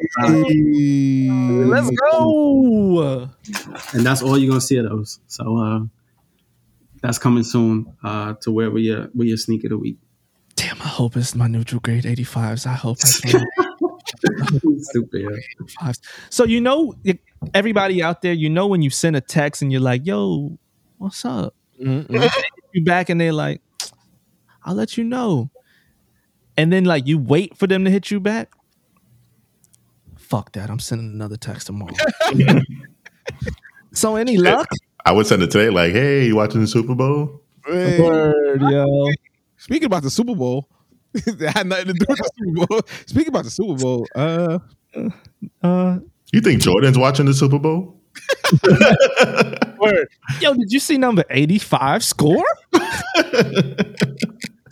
Let's go. and that's all you're gonna see of those. So uh, that's coming soon uh, to where we your we your sneak of the week. Damn, I hope it's my neutral grade 85s. I hope I can. Stupid. yeah. So you know, everybody out there, you know when you send a text and you're like, "Yo, what's up?" You back and they're like, "I'll let you know," and then like you wait for them to hit you back. Fuck that! I'm sending another text tomorrow. so any luck? I would send it today, like, hey, you watching the Super Bowl? Hey. Word, yo. Speaking about the Super Bowl, that had nothing to do with the Super Bowl. Speaking about the Super Bowl, uh, Uh, You think Jordan's watching the Super Bowl? word. Yo, did you see number 85 score?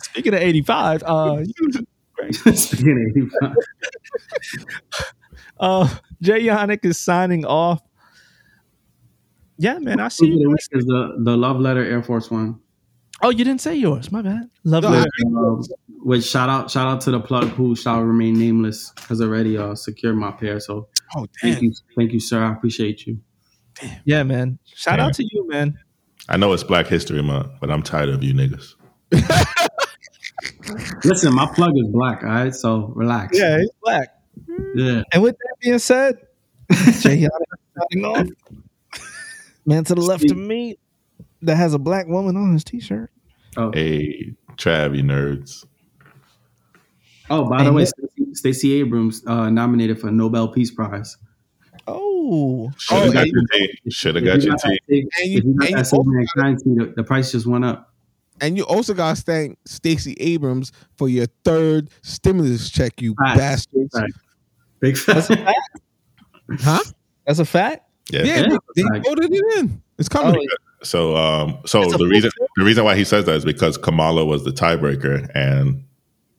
Speaking of 85, uh, Speaking of 85. uh, Jay Yannick is signing off. Yeah, man, I see Sneak the you. is the the love letter Air Force One. Oh, you didn't say yours. My bad. Love No, letter. Um, which shout out shout out to the plug who shall remain nameless has already uh, secured my pair. So oh thank you, thank you, sir. I appreciate you. Yeah, man. Shout Yeah. out to you, man. I know it's Black History Month, but I'm tired of you niggas. Listen, my plug is black. All right, so relax. Yeah, he's black. yeah. And with that being said, Jay Yannick is signing off. Man to the left of me that has a black woman on his t-shirt. Oh, Hey, Trav, you nerds. oh by the way, that- Stacey- Stacey Abrams uh, nominated for Nobel Peace Prize. Oh, Should have Oh, got and your tee. Should have got you your got that tee. Save- And you- you and you Mankind tee, the, the price just went up. and you also got to thank Stacey Abrams for your third stimulus check, you Facts. bastards. Facts. Big that's a fact. fact. Huh? That's a fact. Yeah. Yeah, Yeah. they, they voted it in. It's coming. So, um, so the reason full- the reason why he says that is because Kamala was the tiebreaker, and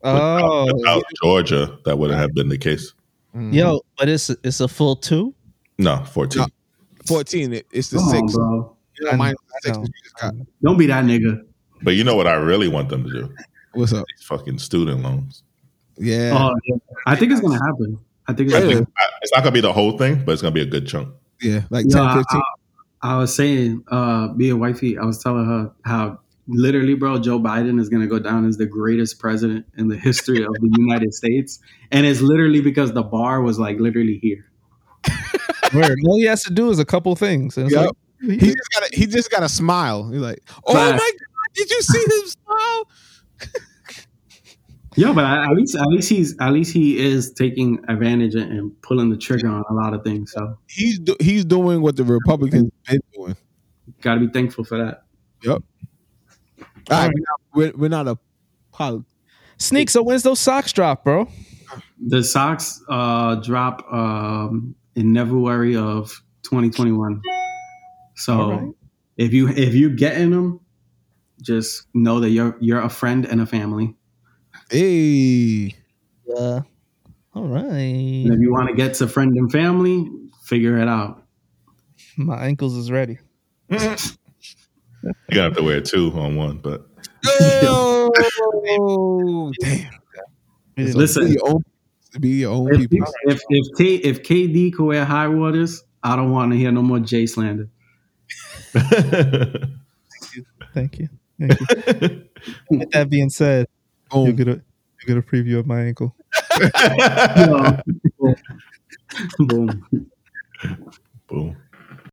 Oh, without Georgia, that wouldn't have been the case. Mhm. yo, but it's it's a full two. No, fourteen. No. 14. It, it's the Come on, six. bro. You know, I know, minus I six know. that you just got. Don't be that nigga. But you know what I really want them to do? What's up? These fucking student loans. Yeah. Oh, yeah. I think it's gonna happen. I think it's I think I- it's not gonna be the whole thing, but it's gonna be a good chunk. Yeah. Like Yo, 10, I- 15. I was saying, uh, being wifey, I was telling her how literally, bro, Joe Biden is gonna go down as the greatest president in the history of the United States, and it's literally because the bar was like literally here. Word. All he has to do is a couple things. And it's Yep. like, he just got he just got to smile. He's like, oh Facts. my god, did you see him smile? Yeah, but at least at least he's at least he is taking advantage and- pulling the trigger on a lot of things. So He's do, he's doing what the Republicans been doing. got to be thankful for that. Yep. All right, we're, we're not a pol- Sneak. So when's those socks drop, bro? The socks uh, drop um, in February of 2021. So right. if you if you're getting them, just know that you're you're a friend and a family. Hey, Yeah. All right. And if you want to get to friend and family, figure it out. My ankles is ready. You're gonna have to wear two on one, but oh, damn! Listen, be your own, be your own if people. if if, K, if KD could wear high waters, I don't want to hear no more Jay slander. Thank you. Thank you. Thank you. With that being said, you'll get a you get a preview of my ankle. Boom. boom.